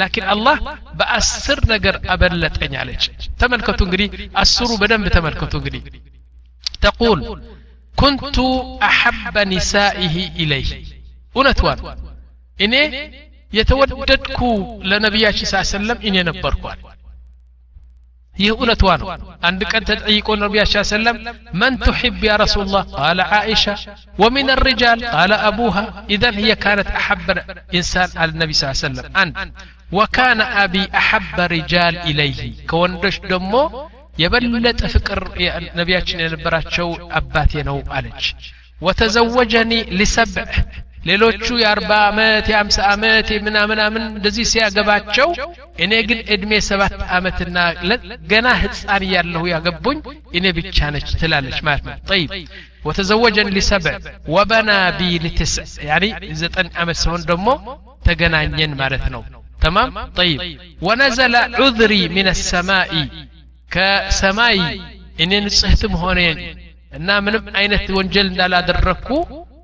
ላኪን አላህ በአስር ነገር አበለጠኝ አለች ተመልከቱ እንግዲህ አስሩ በደንብ ተመልከቱ እንግዲህ ተቁል ኩንቱ አሐበ ኒሳኢህ ኢለይህ እውነትዋን እኔ የተወደድኩ ለነቢያችን ስ ሰለም እኔ ነበርኳል ይህ እውነቷ ነው አንድ ቀን ተጠይቆ ነቢያችን ሰለም መን ትሕብ ያ ረሱል ላህ ቃለ ዓኢሻ ወሚን الرجال قال أبوها إذن هي كانت أحب إنسان على النبي صلى الله عليه وسلم أن وكان أبي أحب رجال إليه كوندش دمو የበለጠ ፍቅር ነቢያችን የነበራቸው አባቴ ነው አለች ወተዘወጀኒ ሊሰብዕ ሌሎቹ የአርባ ዓመት የአምሳ ዓመት ምናምናምን እንደዚህ ሲያገባቸው እኔ ግን እድሜ ሰባት ዓመትና ገና ህፃን እያለሁ ያገቡኝ እኔ ብቻ ነች ትላለች ማለት ነው ጠይብ ወተዘወጀን ሊሰብዕ ወበና ቢ ልትስዕ ያኒ ዘጠኝ ዓመት ሲሆን ደግሞ ተገናኘን ማለት ነው ተማም ጠይብ ወነዘለ ዑذሪ ምን ሰማይ ከሰማይ እኔ ንጽህትም ሆነን እና ምንም አይነት ወንጀል እንዳላደረግኩ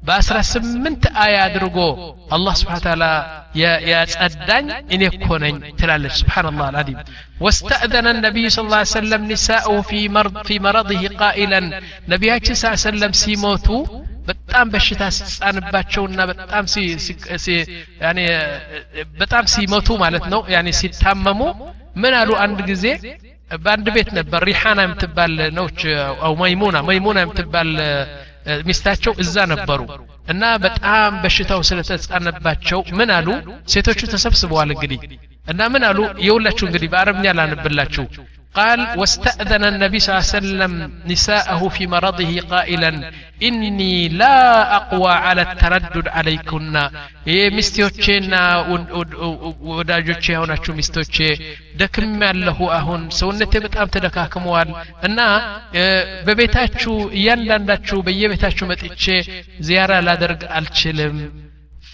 በአስራ ስምንት አያ አድርጎ አላህ ስብሓን ታላ ያጸዳኝ እኔ እኮ ነኝ ትላለች ስብሓን ላህ አልዓዚም واستأذن النبي صلى الله عليه وسلم نساءه في مرض في مرضه قائلا ነቢያችን ስ ሰለም ሲሞቱ በጣም በሽታ ሲጻንባቸውና በጣም በጣም ሲሞቱ ማለት ነው ያኔ ሲታመሙ ምን አሉ አንድ ጊዜ በአንድ ቤት ነበር ሪሓና የምትባል ነች አው መይሙና መይሙና የምትባል ሚስታቸው እዛ ነበሩ እና በጣም በሽታው ስለተጻነባቸው ምን አሉ? ሴቶቹ ተሰብስበዋል እንግዲህ እና ምን አሉ? የሁላችሁ እንግዲህ በአረብኛ ላንብላችሁ قال واستأذن النبي صلى الله عليه وسلم نساءه في مرضه قائلا إني لا أقوى على التردد عليكن ሚስቶቼና ወዳጆቼ የሆናችሁ ሚስቶቼ ደክም ያለሁ አሁን ሰውነቴ በጣም ተደካክመዋል እና በቤታችሁ እያንዳንዳችሁ በየቤታችሁ መጥቼ ዚያራ ላደርግ አልችልም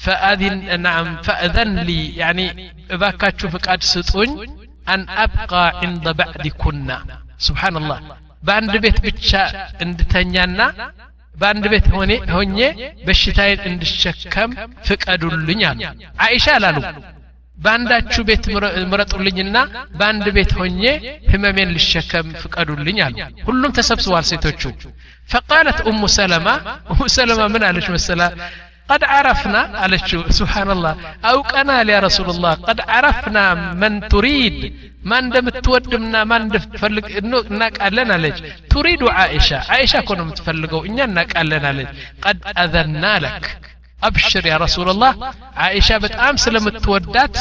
ፈአዚን ናም ፈእዘን ሊ ያኒ እባካችሁ ፍቃድ ስጡኝ አን አብቃ ዕንደ ባዕድኩና ስብሓንላህ በአንድ ቤት ብቻ እንድተኛና በአንድ ቤት ሆኔ ሆኜ በሽታዬን እንድሸከም ፍቀዱልኝ አሉ አይሻ አላሉ በአንዳችሁ ቤት ምረጡልኝና በአንድ ቤት ሆኜ ህመሜን ልሸከም ፍቀዱልኝ አሉ ሁሉም ተሰብስቧል ሴቶቹ ፈቃለት ኡሙ ሰለማ ኡሙ ሰለማ ምን አለች መሰላ قد عرفنا على سبحان الله. أو قنال يا رسول الله قد عرفنا من تريد ما عندما تودمنا ما تفلق ناقالنا لك. تريد عائشة عائشة كنا متفلقوا إننا ناقالنا لك. قد أذنا لك. أبشر يا رسول الله عائشة بتأم سلم تودات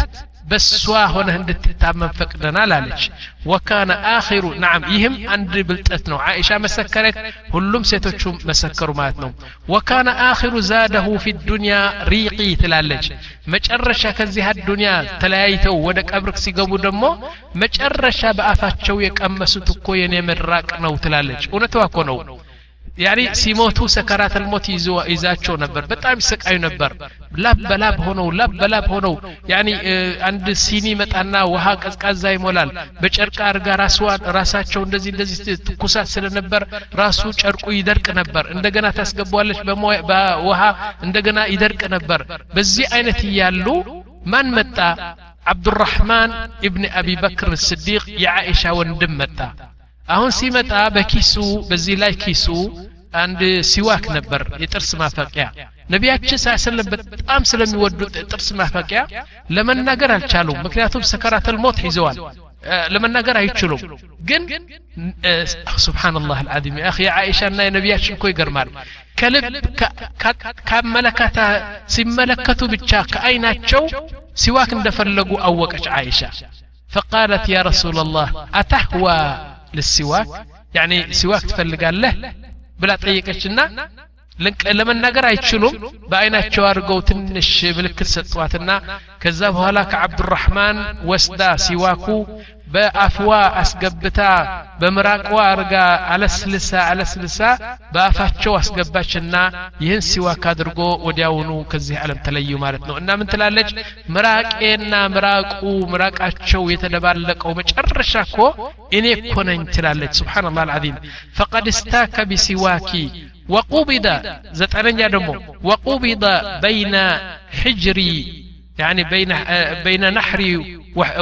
በሷ ሆነህ እንድትታመን ፈቅደናል አለች ወካነ አኺሩ ናም ይህም አንድ ብልጠት ነው አይሻ መሰከረች ሁሉም ሴቶቹ መሰከሩ ማለት ነው ወካነ አኺሩ ዛደሁ ፊ ዱንያ ሪቂ ትላለች መጨረሻ ከዚህ አዱንያ ተለያይተው ወደ ቀብር ሲገቡ ደግሞ መጨረሻ በአፋቸው የቀመሱት እኮ የኔ ምራቅ ነው ትላለች እውነቷ እኮ ነው ያኒ ሲሞቱ ሰከራት ልሞት ይዛቸው ነበር በጣም ይሰቃዩ ነበር ላብ በላብ ሆነው ላብ በላብ ሆነው ያኒ አንድ ሲኒ መጣና ውሃ ቀዝቃዛ ይሞላል በጨርቅ አርጋ ራስዋን ራሳቸው እንደዚህ እንደዚህ ትኩሳት ስለነበር ራሱ ጨርቁ ይደርቅ ነበር እንደገና ታስገቧለች በውሃ እንደገና ይደርቅ ነበር በዚህ አይነት እያሉ ማን መጣ አብዱራህማን ኢብን አቢ በክር ስዲቅ የዓኢሻ ወንድም መጣ አሁን ሲመጣ በኪሱ በዚህ ላይ ኪሱ አንድ ሲዋክ ነበር የጥርስ ማፈቂያ ነቢያችን ሳሰለም በጣም ስለሚወዱት ጥርስ ማፈቂያ ለመናገር አልቻሉም ምክንያቱም ሰከራተል ሞት ይዘዋል ለመናገር አይችሉም ግን ስብሓንላህ አልዓዚም ያ የአይሻና የነቢያችን እኮ ይገርማል ከልብ ካመለካታ ሲመለከቱ ብቻ ከአይናቸው ሲዋክ እንደፈለጉ አወቀች አይሻ فقالت يا رسول الله أتهوى للسواك يعني سواك تفلق له بلا طيقشنا ለመናገር አይችሉም በአይናቸው አድርገው ትንሽ ምልክት ሰጥዋትና ከዛ በኋላ ከአብዱራህማን ወስዳ ሲዋኩ በአፍዋ አስገብታ በምራቋ አርጋ አለስልሳ አለስልሳ በአፋቸው አስገባችና ይህን ሲዋክ አድርጎ ወዲያውኑ ከዚህ ዓለም ተለዩ ማለት ነው እና ምን ትላለች ምራቄና ምራቁ ምራቃቸው የተደባለቀው መጨረሻ እኮ እኔ እኮ ነኝ ትላለች ስብሓንላህ አልዓዚም ፈቀድ እስታከ ቢሲዋኪ وقبض زترنجا دمو وقبض بين حجري يعني بين بين نحري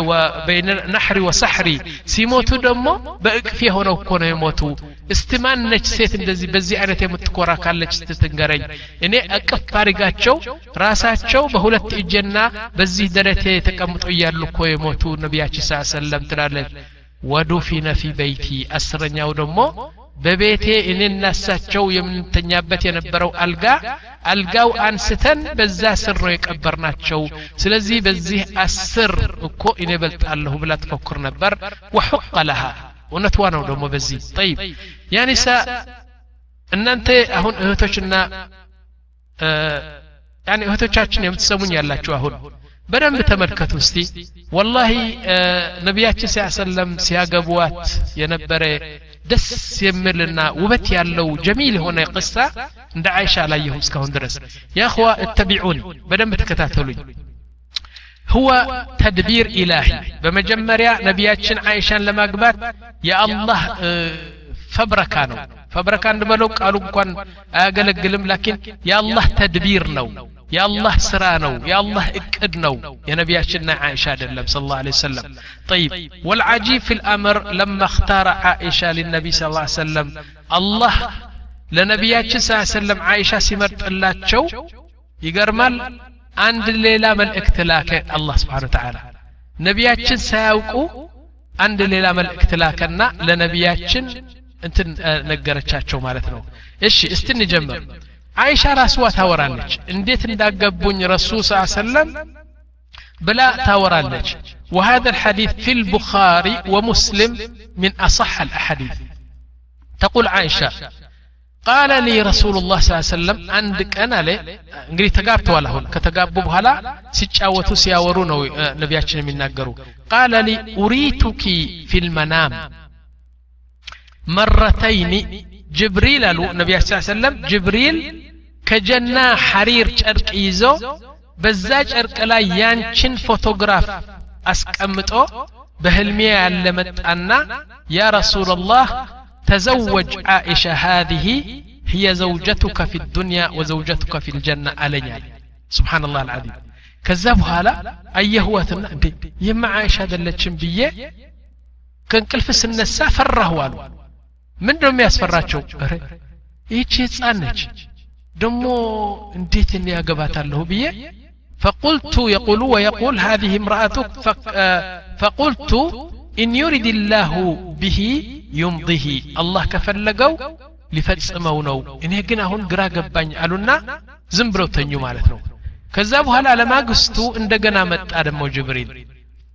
وبين نحري وسحري سيموتو دمو بأكفي هنا وكونا يموتو استمان ነች ሴት እንደዚህ በዚህ አይነት የምትኮራ ካለች ስትትንገረኝ እኔ እቅፍ አድርጋቸው ራሳቸው በሁለት እጀና በዚህ ደረቴ ተቀምጦ እያሉ እኮ የሞቱ ነቢያችን ስ ሰለም ትላለች ወዱፊነ ፊ በይቲ አስረኛው ደግሞ በቤቴ እኔና እሳቸው የምንተኛበት የነበረው አልጋ አልጋው አንስተን በዛ ስር ነው የቀበርናቸው ስለዚህ በዚህ አስር እኮ እኔ በልጣለሁ ብላ ትፎክር ነበር ወሑቀ ለሃ እውነትዋ ነው ደግሞ በዚህ ጠይብ ያኒሳ እናንተ አሁን እህቶችና ያኒ እህቶቻችን የምትሰሙኝ ያላችሁ አሁን በደንብ ተመልከቱ እስቲ ወላሂ ነቢያችን ስ ሰለም ሲያገቡዋት የነበረ ደስ የሚልና ውበት ያለው ጀሚል የሆነ ቅሳ እንደ አይሻ አላየሁም እስካሁን ድረስ ያኸዋ እተቢዑን በደንብ ተከታተሉኝ هو تدبير إلهي بمجمريا نبياتشن عائشان لما قبات يا الله فبركة نو فبركة نبلو قالوا كون أقلقلم لكن يا الله تدبير نو يا الله سرا نو يا الله اكد نو يا نبياتشن عائشة دلم صلى الله عليه وسلم طيب والعجيب في الأمر لما اختار عائشة للنبي صلى الله عليه وسلم الله لنبياتشن صلى الله عليه وسلم عائشة سمرت الله تشو يقرمال አንድ ሌላ መልእክት ላከ አላህ ስብሓን ተዓላ ነቢያችን ሳያውቁ አንድ ሌላ መልእክት ላከና ለነቢያችን እንትን ነገረቻቸው ማለት ነው እሺ እስቲ እንጀምር አይሻ ራስዋ ታወራለች እንዴት እንዳገቡኝ ረሱል ስ ሰለም ብላ ታወራለች وهذا الحديث في البخاري ومسلم من أصح الأحاديث تقول عائشة قال لي رسول الله صلى الله عليه وسلم عندك أنا لي እንግዲህ ተጋብተዋል አሁን ከተጋቡ በኋላ ሲጫወቱ ሲያወሩ ነው ነቢያችን የሚናገሩ ቃለ ሊ ኡሪቱኪ ፊ ልመናም መረተይኒ ጅብሪል አሉ ነቢያችን ስ ሰለም ጅብሪል ከጀና ሐሪር ጨርቅ ይዞ በዛ ጨርቅ ላይ ያንችን ፎቶግራፍ አስቀምጦ በህልሜ ያለ መጣና ያ ረሱላላህ ተዘወጅ ዓኢሻ ሃዚህ هي زوجتك في الدنيا وزوجتك في الجنة أليا سبحان الله العظيم ከዛ በኋላ አየህወትና እንዴ ይህማ አይሻ አይደለችም ብዬ ከእንቅልፍ ስነሳ ፈራሁ አሉ ምንድ ነው የሚያስፈራቸው ይህቺ ህፃን ነች ደሞ እንዴት እኔ ያገባታለሁ ብዬ فقلت يقول ويقول هذه امرأتك فقلت إن يرد الله به يمضه الله كفلقوا ሊፈጽመው ነው እኔ ግን አሁን ግራ ገባኝ አሉና ዝም ብለው ተኙ ማለት ነው ከዛ በኋላ ለማግስቱ እንደገና መጣ ደግሞ ጅብሪል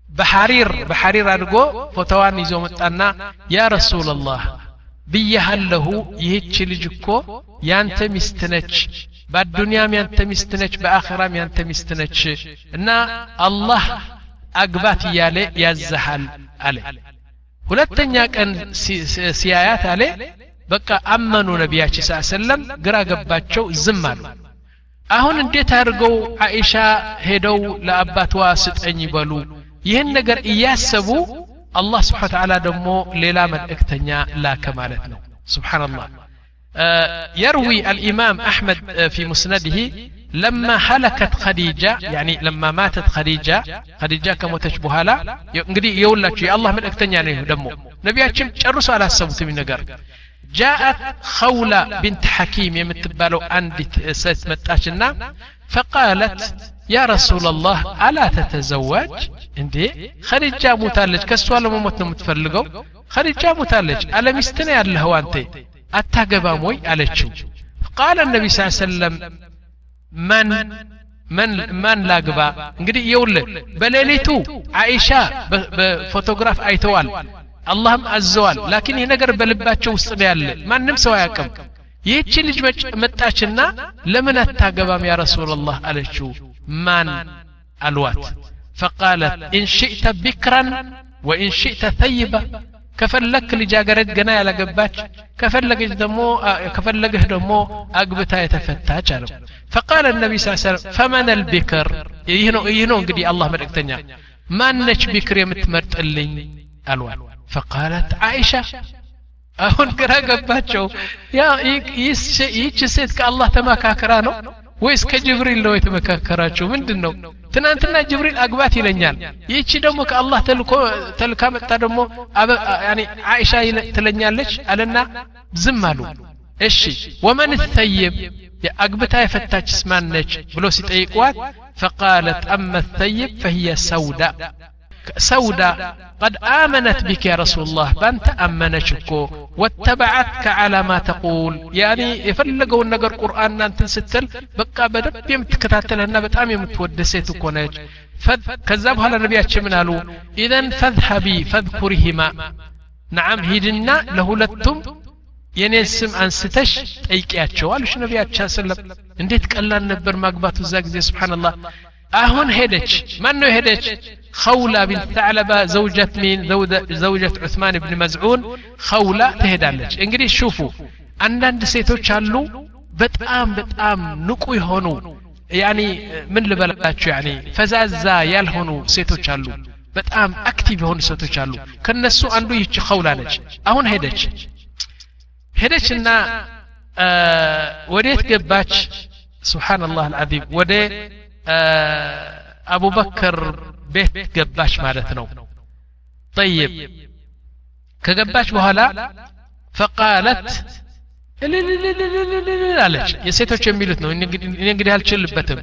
በሐሪር በሐሪር አድርጎ ፎቶዋን ይዞ መጣና ያ ረሱላላህ ብያሃለሁ ይህች ልጅ እኮ ያንተ ሚስት ነች በአዱንያም ያንተ ሚስት ነች በአኺራም ያንተ ሚስት ነች እና አላህ አግባት እያለ ያዘሃል አለ ሁለተኛ ቀን ሲያያት አለ በቃ አመኑ ነቢያችን ስ ሰለም ግራ ገባቸው ዝም አሉ አሁን እንዴት አድርገው አኢሻ ሄደው ለአባትዋ ስጠኝ ይበሉ ይህን ነገር እያሰቡ አላህ ስብሓን ተዓላ ደግሞ ሌላ መልእክተኛ ላከ ማለት ነው ስብሓንላህ يروي الإمام أحمد في مسنده لما هلكت خديجة يعني لما ماتت خديجة خديجة كموتش بهالا እንግዲህ የውላችሁ የአላህ መልእክተኛ ነው ደግሞ ነቢያችን ጨርሶ አላሰቡትም ነገር جاءت خولة بنت حكيم يمتبالو عندي ست متاشنا فقالت يا رسول الله ألا تتزوج عندي خديجة موتالج كسوا لما موت متفلقو خديجة موتالج ألا مستنى الله أنت أتاقبا موي ألتشو قال النبي صلى الله عليه وسلم من من من لاقبا እንግዲህ ይውልህ በሌሊቱ አይሻ በፎቶግራፍ አይተዋል አላህም አዘዋል ላኪን ይህ ነገር በልባቸው ውስጥ ነው ያለ ማንም ሰው አያውቅም ይህቺ ልጅ መጣችና ለምን አታገባም ያ ረሱላላህ አለችው مان الوات فقالت إن شئت بكرا وإن شئت ثيبا. كفل لك اللي لجاجرت جنا على كفل لك دمو كفل لك دمو أقبتها يتفتاج فقال النبي صلى الله عليه وسلم فمن البكر؟ يهنو يهنو قدي الله ملك ملكتنيا ما نش بكر يمتمرت اللي الوان فقالت عائشة أهون قرا قباتشو. يا يش سيدك الله كالله تماكاكرانو ወይስ ከጅብሪል ነው የተመካከራቸው ምንድን ነው ትናንትና ጅብሪል አግባት ይለኛል ይህቺ ደግሞ ከአላህ ተልካ መጣ ደግሞ አይሻ ትለኛለች አለና ዝም አሉ እሺ ወመን ተይብ አግብታ የፈታችስ ማነች ብሎ ሲጠይቋት ፈቃለት አመ ተይብ ፈህየ ሰውዳ سودا قد آمنت بك يا رسول الله بانت أمنتشكو واتبعتك على ما تقول يعني يفلقوا النقر قرآن أنت ستل بقى بدب يمتكتاتلنا بتام يمتودسيت كونج كذبها للنبي من قالوا إذا فاذهبي فاذكرهما نعم هيدنا له لتم የኔን ስም አንስተሽ ጠይቂያቸው አሉሽ ነቢያችን ሰለም እንዴት ቀላል ነበር ማግባቱ እዛ ጊዜ ስብሓንላህ አሁን ሄደች ማን ነው ሄደች خولة بنت ثعلبة زوجة مين زوجة عثمان بن مزعون خولة تهدالج እንግዲህ ሹፉ አንዳንድ ሴቶች አሉ በጣም በጣም ንቁ የሆኑ ያኒ ምን ልበላችሁ ያኒ ፈዛዛ ያልሆኑ ሴቶች አሉ በጣም አክቲቭ የሆኑ ሴቶች አሉ ከነሱ አንዱ ይህች ኸውላ ነች አሁን ሄደች ሄደችና ወዴት ገባች ስብሓንላህ አልዓዚም ወደ አቡበክር ቤት ገባች ማለት ነው ጠይብ ከገባች በኋላ ፈቃለት አለች የሴቶች የሚሉት ነው እኔ እንግዲህ አልችልበትም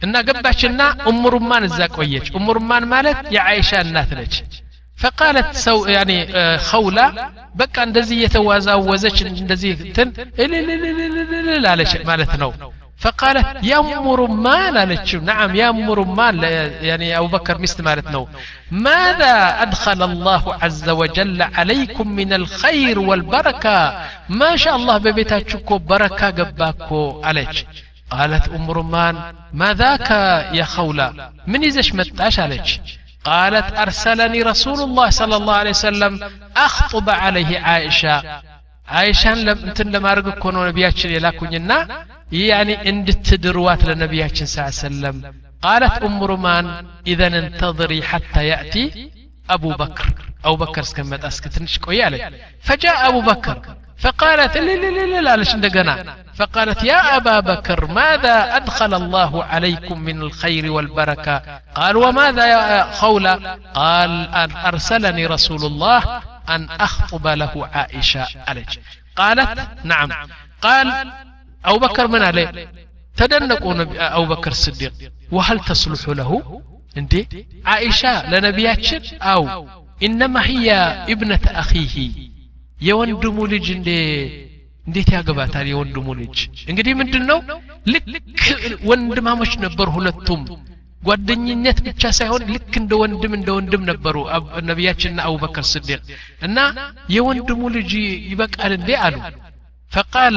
እና ገባችና እሙሩማን እዛ ቆየች እሙሩማን ማለት የአይሻ እናት ነች ፈቃለት ሰው ያኔ ኸውላ በቃ እንደዚህ እየተዋዛወዘች እንደዚህ እንትን እልልልልልል አለች ማለት ነው فقالت يا أم رمان አለችው نعم يا أم رمان يعني أبو بكر مست ማለት ነው ماذا أدخل الله عز وجل عليكم من الخير والبركة ما شاء الله ببيتاتكم እኮ በረካ ገባ እኮ አለች قالت أم رمان ما ذاك يا خولة من يزش متاش عليك قالت أرسلني رسول الله صلى الله عليه وسلم أخطب عليه عائشة عائشان لم انتن لما رقب كونوا نبياتشن يلاكونا يعني اندتدروات لنبياتشن صلى الله عليه وسلم. قالت أم رمان إذا انتظري حتى يأتي أبو بكر. أبو بكر سكمت أسكتنش قويالي فجاء أبو بكر فقالت لا لا لا لا ليش فقالت يا أبا بكر ماذا أدخل الله عليكم من الخير والبركة؟ قال وماذا يا خولة؟ قال أن أرسلني رسول الله أن أخطب له عائشة عليك. قالت نعم. قال أبو بكر من عليه تدنقوا أبو بكر الصديق وهل تصلح له انتي عائشة لنبياتشن أو إنما هي ابنة أخيه የወንድሙ ልጅ እንዴ እንዴት ያገባታል የወንድሙ ልጅ እንግዲህ ምንድን ነው ልክ ወንድማሞች ነበሩ ሁለቱም ጓደኝነት ብቻ ሳይሆን ልክ እንደ ወንድም እንደ ወንድም ነበሩ ነቢያችንና አቡበከር ስዲቅ እና የወንድሙ ልጅ ይበቃል እንዴ አሉ فقال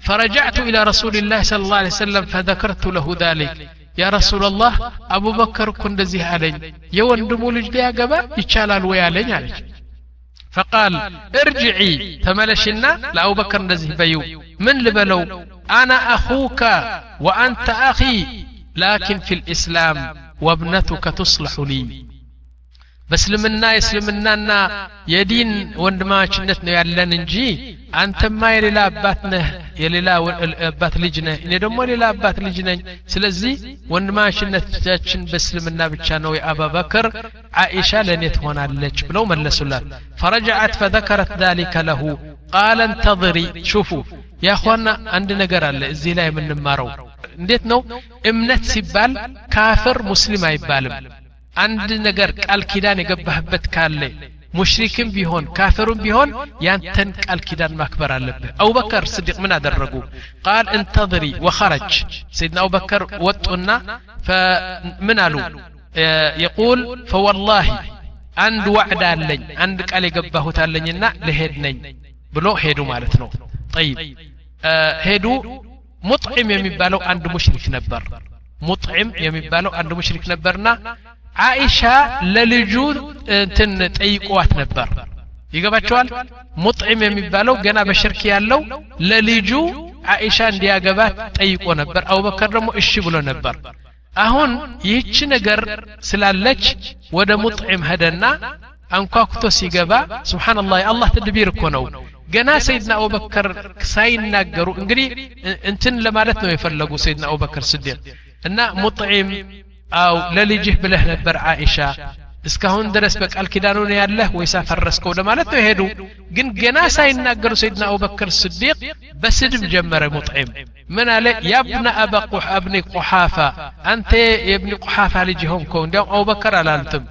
فرجعت إلى رسول الله صلى الله عليه وسلم فذكرت له ذلك. يا رسول الله أبو بكر كن دزيه علي. يوندمو لج لي أقبا يتشالال ويالين عليك فقال ارجعي. تملشنا لأبو بكر نزه بيو. من لبلو؟ أنا أخوك وأنت أخي لكن في الإسلام وابنتك تصلح لي. በእስልምና የእስልምናና የዲን ወንድማማችነት ነው ያለን እንጂ አንተማ የሌላ አባት ነህ የሌላ አባት ልጅ ነህ እኔ ደግሞ ሌላ አባት ልጅ ነኝ ስለዚህ ወንድማማችነታችን በእስልምና ብቻ ነው የአባበክር عائشة لن يتونالك بلو ملسلات فرجعت فذكرت ذلك له قال انتظري شوفوا يا اخوانا عندنا قرال الزي لا من مارو እንዴት ነው እምነት ሲባል ካፍር ሙስሊም አይባልም عند نجر قال كيدان يغبحبت كاله مشركين بيهون كافرون بيهون يانتن قال كيدان ماكبر عليه ابو بكر صديق من ادرغو قال انتظري وخرج سيدنا ابو بكر وطنا فمنالو يقول فوالله عند وعد علني عند قال يغبحوت علنينا لهدني ብሎ ሄዱ ማለት ነው። ጠይብ። ሄዱ። ሙጥዒም የሚባለው አንድ ሙሽሪክ ነበር። ሙጥዒም የሚባለው አንድ ሙሽሪክ ነበርና አኢሻ ለልጁ እንትን ጠይቋት ነበር ይገባቸዋል ሙጥዕም የሚባለው ገና በሽርክ ያለው ለልጁ አኢሻ እንዲያገባት ጠይቆ ነበር አቡበከር ደግሞ እሺ ብሎ ነበር አሁን ይህች ነገር ስላለች ወደ ሙጥዕም ሄደና አንኳኩቶ ሲገባ ስብሓንላህ የአላህ ተድቢር እኮ ነው ገና ሰይድና አቡበከር ሳይናገሩ እንግዲህ እንትን ለማለት ነው የፈለጉ ሰይድና አቡበከር ስዲቅ እና ሙጥዒም አው ለልጅህ ብለህ ነበር አኢሻ እስካሁን ድረስ በቃል ኪዳኑ ነው ያለህ ወይስ አፈረስከው ለማለት ነው የሄዱ ግን ገና ሳይናገሩ ሰይድና አቡበክር ስዲቅ በስድብ ጀመረ ሙጥዒም ምን አለ ያብነ አባ አብኒ ቁሓፋ አንተ የብኒ ቁሓፋ ልጅ ሆንከው እንዲያውም አቡበከር አላሉትም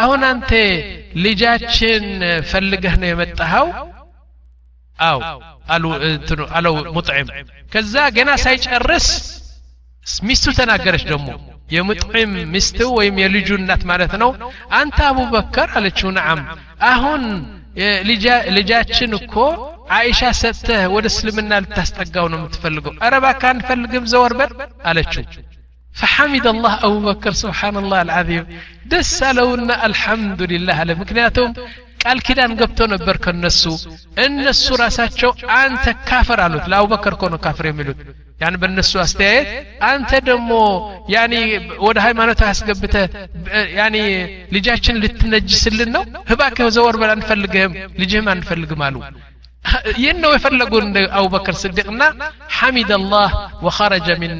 አሁን አንተ ልጃችን ፈልገህ ነው የመጣኸው አው አሉ እንትኑ አለው ሙጥዒም ከዛ ገና ሳይጨርስ ሚስቱ ተናገረች ደግሞ የሙጥዒም ሚስቱ ወይም የልጁ እናት ማለት ነው አንተ አቡበከር አለችው ነዓም አሁን ልጃችን እኮ አይሻ ሰጥተህ ወደ እስልምና ልታስጠጋው ነው የምትፈልገው አረ እባክህ አንፈልግም ዘወር በል አለችው فحمد الله أبو بكر سبحان الله العظيم دس لونا الحمد لله على مكنياتهم ቃል ኪዳን ገብቶ ነበር ከነሱ እነሱ ራሳቸው አንተ ካፈር አሉት ለአቡበከር እኮ ነው ካፍር የሚሉት ያን በእነሱ አስተያየት አንተ ደግሞ ያኒ ወደ ሃይማኖት አስገብተ ያኒ ልጃችን ልትነጅስልን ነው እባክህ ዘወር በል አንፈልግህም ልጅህም አንፈልግም አሉ ይህን ነው የፈለጉ እንደ አቡበክር ስዲቅና ሐሚድ አላህ ወኸረጀ ምን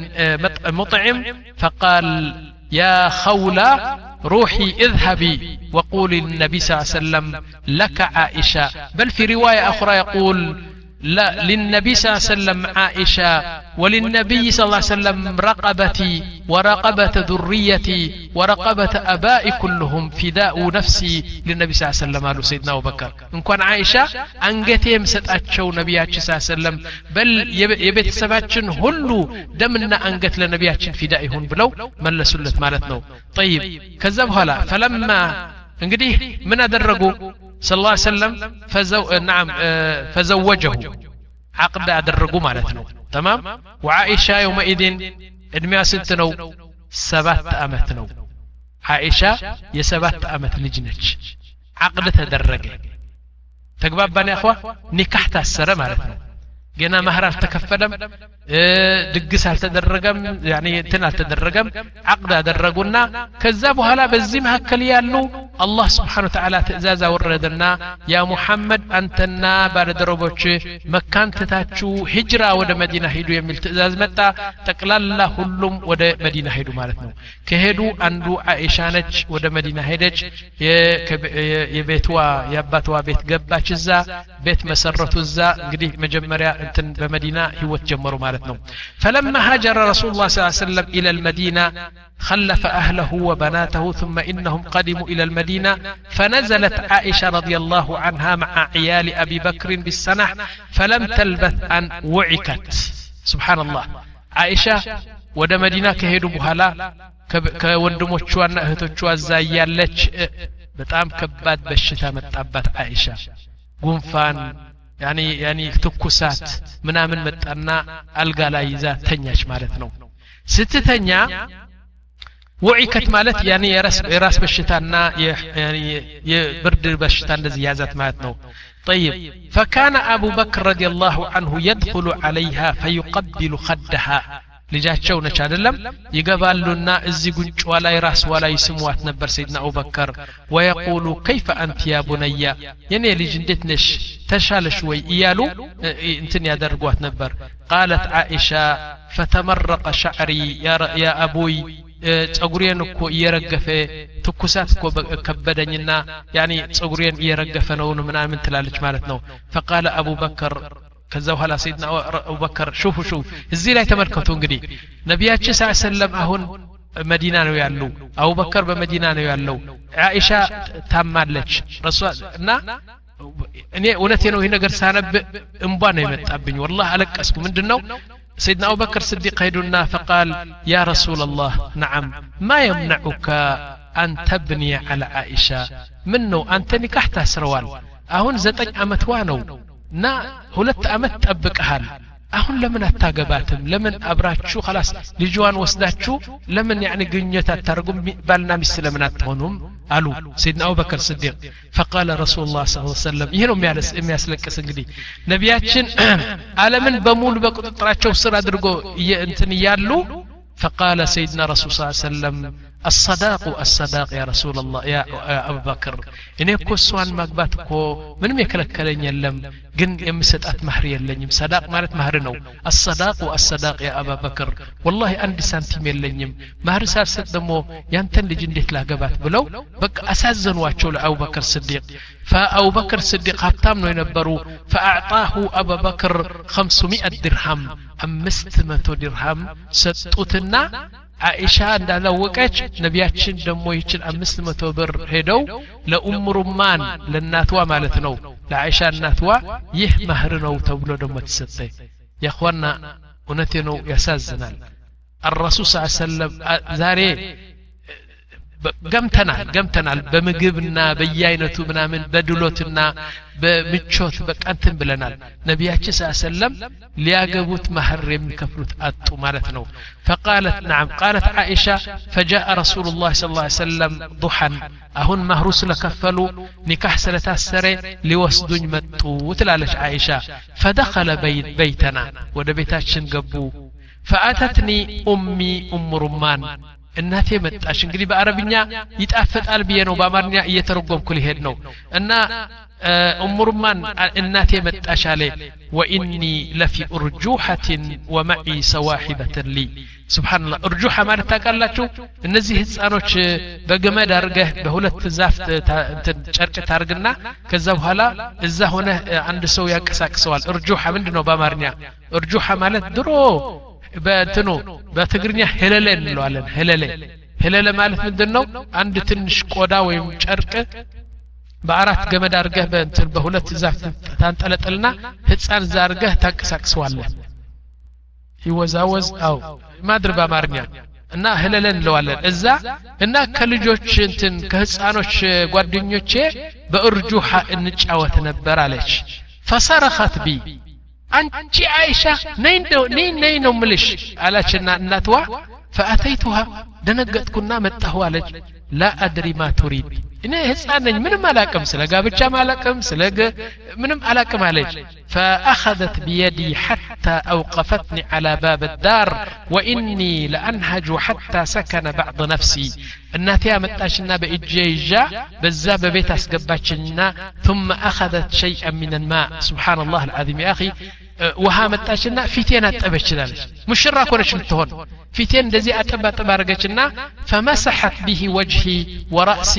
ሙጥዕም ፈቃል يا خولة روحي اذهبي وقولي للنبي صلى الله عليه وسلم لك عائشة بل في رواية أخرى يقول لا للنبي صلى الله عليه وسلم عائشة وللنبي صلى الله عليه وسلم رقبتي ورقبة ذريتي ورقبة أبائي كلهم فداء نفسي للنبي صلى الله عليه وسلم قالوا سيدنا أبو بكر. إن كان عائشة أنجتي مسطاتشو نبياتش صلى الله عليه وسلم። بل يبيت سباتشن هلو دمنا أنجت لنبياتشن فدائهن بلو ملسلت مالتنا طيب كذب هلا فلما እንግዲህ ምን አደረጉ ስለ ላ ሰለም ናም ፈዘወጀሁ ዓቅድ አደረጉ ማለት ነው ተማም ወዓኢሻ የውመኢድን ዕድሜዋ ስንት ነው ሰባት ዓመት ነው ዓኢሻ የሰባት ዓመት ልጅ ነች ዓቅድ ተደረገ ተግባባን ያኸዋ جنا مهر التكفلم دقس التدرجم يعني تن التدرجم عقد درجونا كذاب هلا بزيم هكلي يالو الله سبحانه وتعالى تأزازا وردنا يا محمد أنت بعد دربوش مكان تتاتشو هجرة ود مدينة هيدو يميل تأزاز متى تقلال هلوم ود مدينة هيدو مالتنا كهدو أندو عائشانج ود مدينة هيدج يبيتوا يباتوا بيت قباتش الزا بيت مسرتو الزا قديه مجمريا ቤት መሰረቱ እዛ እንግዲህ መጀመሪያ እንትን በመዲና ህይወት ጀመሩ ማለት ነው فلما هاجر رسول الله صلى الله عليه وسلم إلى المدينة خلف أهله وبناته ثم إنهم قدموا إلى المدينة فنزلت عائشة رضي الله عنها مع عيال أبي بكر بالسنة فلم تلبث أن وعكت سبحان الله عائشة ወደ መዲና ከሄዱ በኋላ ከወንድሞቿና እህቶቿ እዛ እያለች በጣም ከባድ በሽታ መጣባት አይሻ ጉንፋን ያኒ ያኒ ትኩሳት ምናምን መጣና አልጋ ላይ ይዛ ተኛች ማለት ነው ስትተኛ ወዒከት ማለት ያኒ የራስ በሽታና የብርድ በሽታ እንደዚህ ያዛት ማለት ነው طيب فكان أبو بكر رضي الله عنه يدخل عليها فيقبل خدها ልጃቸው ነች አይደለም ይገባሉና እዚህ ጉንጭዋ ላይ ራስዋ ላይ ስሟት ነበር ሰይድና አቡበከር ወየቁሉ ከይፈ አንቲ ያ ቡነያ የኔ ልጅ እንዴት ነሽ ተሻለሽ ወይ እያሉ እንትን ያደርጓት ነበር ቃለት አኢሻ ፈተመረቀ ሻዕሪ ያ አቡይ ጸጉሬን እኮ እየረገፈ ትኩሳት እኮ ከበደኝና ያኒ ጸጉሬን እየረገፈ ነው ምናምን ትላለች ማለት ነው ፈቃለ አቡበከር ከዛ በኋላ ሰይድና አቡበከር ሹፉ ሹ እዚህ ላይ ተመልከቱ እንግዲህ ነቢያችን ስ ሰለም አሁን መዲና ነው ያሉ አቡበከር በመዲና ነው ያለው አኢሻ ታማለች ረሱ እና እኔ እውነቴ ነው ይህ ነገር ሳነብ እንቧ ነው የመጣብኝ ወላህ አለቀስኩ ምንድን ነው سيدنا أبو بكر الصديق هيدنا فقال يا رسول الله نعم ما يمنعك أن تبني على عائشة منه أنت نكحت سروال أهون زتج أمت وانو نا ሁለት አመት ጠብቀሃል አሁን ለምን አታገባትም ለምን አብራችሁ خلاص ልጅዋን ወስዳችሁ ለምን ያኒ ግንኙነት አታርጉም ባልና ሚስት ለምን አትሆኑም አሉ ሰይድና አቡበከር ስዲቅ ፈቃለ ረሱሉ ላ ስ ሰለም ይህ ነው የሚያስለቅስ እንግዲህ ነቢያችን አለምን በሙሉ በቁጥጥራቸው ስር አድርጎ እንትን እያሉ فقال سيدنا رسول صلى الله عليه وسلم الصداق الصداق يا رسول الله يا أبو بكر. إني أكو سوان مقبات أكو من ميكلك كلين يلم جن يمسد أتمهر يلنيم. صداق مالت مهر نو. الصداق الصداق يا أبو بكر. والله عندي سنتيم يلنيم. مهر سارسد دمو ينتن لجن ديت لاقبات بلو بك أسازن واتشو لأبو بكر صديق فأبو بكر صديق هبتام نو ينبرو فأعطاه أبو بكر 500 درهم. أمست متو درهم ستوتنا አኢሻ እንዳላወቀች ነቢያችን ደግሞ ይችን አምስት መቶ ብር ሄደው ለኡም ሩማን ለእናትዋ ማለት ነው ለአይሻ እናትዋ ይህ ማህር ነው ተብሎ ደግሞ ተሰጠ ያኳና እውነቴ ነው ያሳዝናል አረሱል ስ ሰለም ዛሬ ገምተናል ገምተናል በምግብና በየአይነቱ ምናምን በድሎትና በምቾት በቃ እንትን ብለናል ነቢያችን ስ ሰለም ሊያገቡት ማህር የሚከፍሉት አጡ ማለት ነው فقالت نعم قالت عائشة فجاء رسول الله صلى الله عليه وسلم ضحى أهن مهر سلكفلوا نكاح سلتاسري لوسدن متو تلالش عائشة فدخل بيت بيتنا ود بيتاشن قبو فأتتني أمي أم رمان እናቴ መጣሽ እንግዲህ በአረብኛ ይጣፍጣል ብዬ ነው በአማርኛ እየተረጎምኩ ሊሄድ ነው እና እሙርማን እናቴ መጣሽ አለ ወኢኒ ለፊ እርጁሐትን ወመዒ ሰዋሒበትን ሊ ስብናላ እርጁሐ ማለት ታውቃላችሁ እነዚህ ህፃኖች በገመድ አርገህ በሁለት ዛፍ ጨርቅ ታርግና ከዛ በኋላ እዛ ሆነ አንድ ሰው ያንቀሳቅሰዋል እርጁሐ ምንድ ነው በአማርኛ እርጁሐ ማለት ድሮ በእንትኑ በትግርኛ ሄለለ እንለዋለን። ሄለለ ሄለለ ማለት ምንድን ነው አንድ ትንሽ ቆዳ ወይም ጨርቅ በአራት ገመድ አርገህ በእንትን በሁለት ዛፍ ታንጠለጥልና ህፃን እዛ አርገህ ታንቀሳቅሰዋለህ። ይወዛወዝ አው ማድር በአማርኛ እና ህለለ እንለዋለን። እዛ እና ከልጆች እንትን ከህፃኖች ጓደኞቼ በእርጁሓ እንጫወት ነበር አለች። ፈሰረኸት ቢ أنتي عائشة نين دو نين نين أملش. على شنا النتوى فأتيتها. دنقت كنا متهوالج لا أدري ما تريد. እኔ ህፃን ነኝ ምንም አላቅም ስለ ጋብቻም አላቅም ስለ ምንም አላቅም አለች فأخذت بيدي حتى أوقفتني على باب الدار وإني لأنهج حتى سكن بعض نفسي الناتي متاشنا بإجيجا بزا ببيت أسقباتشنا ثم أخذت شيئا من الماء سبحان الله العظيم يا أخي ውሃ መጣችና ፊቴን አጠበች ችላለች ሙሽራ ኮነች ምትሆን ፊቴን እንደዚህ አጠባ አጠባ አረገችና ፈመሰሐት ቢሂ ወጅሂ ወራእሲ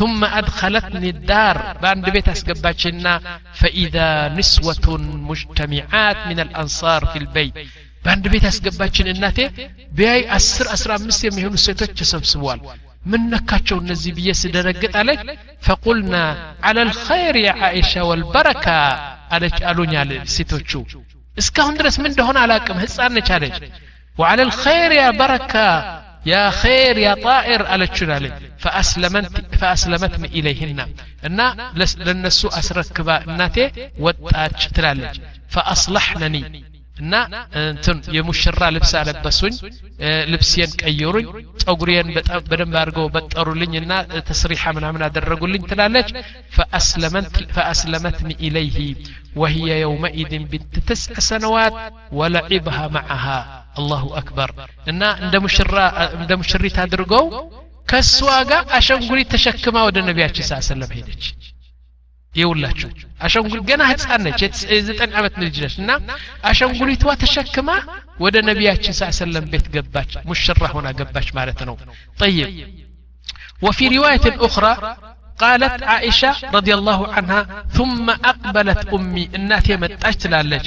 ثم أدخلتني الدار بأند بيت أسقباتشنا فإذا نسوة مجتمعات من الأنصار في البيت በአንድ ቤት ያስገባችን እናቴ ቢያይ አስር አስራ አምስት የሚሆኑ ሴቶች ተሰብስበዋል ምን ነካቸው እነዚህ ብዬ ስደነግጥ አለች ፈቁልና አለ ልኸይር ያ አይሻ ወልበረካ አለች አሉኝ አለ ሴቶቹ እስካሁን ድረስ ምን እንደሆነ አላቅም ህፃን ነች አለች وعلى الخير يا بركة يا خير يا طائر على الشلال فأسلمت فأسلمتني إليهن إن لنسو أسركبا الناتي وتاتش تلالج فأصلحنني نا انتن يمشرا لبس على بسون لبسين كيورين أغريان بدن بارغو بطرولين نا تسريحة من عمنا درقولين تلالج فأسلمت فأسلمتني إليه وهي يومئذ بنت تسع سنوات ولعبها معها الله أكبر نا عند مشرا عند مشريت هادرقو كسواغا عشان قولي تشكما ودن النبي عليه الصلاة والسلام ይውላችሁ አሻንጉል ገና ህፃን ነች የዘጠኝ ዓመት ልጅ ነች እና አሻንጉሊቷ ተሸክማ ወደ ነቢያችን ስ ሰለም ቤት ገባች ሙሽራ ሆና ገባች ማለት ነው ጠይብ وفي رواية أخرى قالت عائشة رضي الله عنها ثم أقبلت أمي الناتي متاش تلالج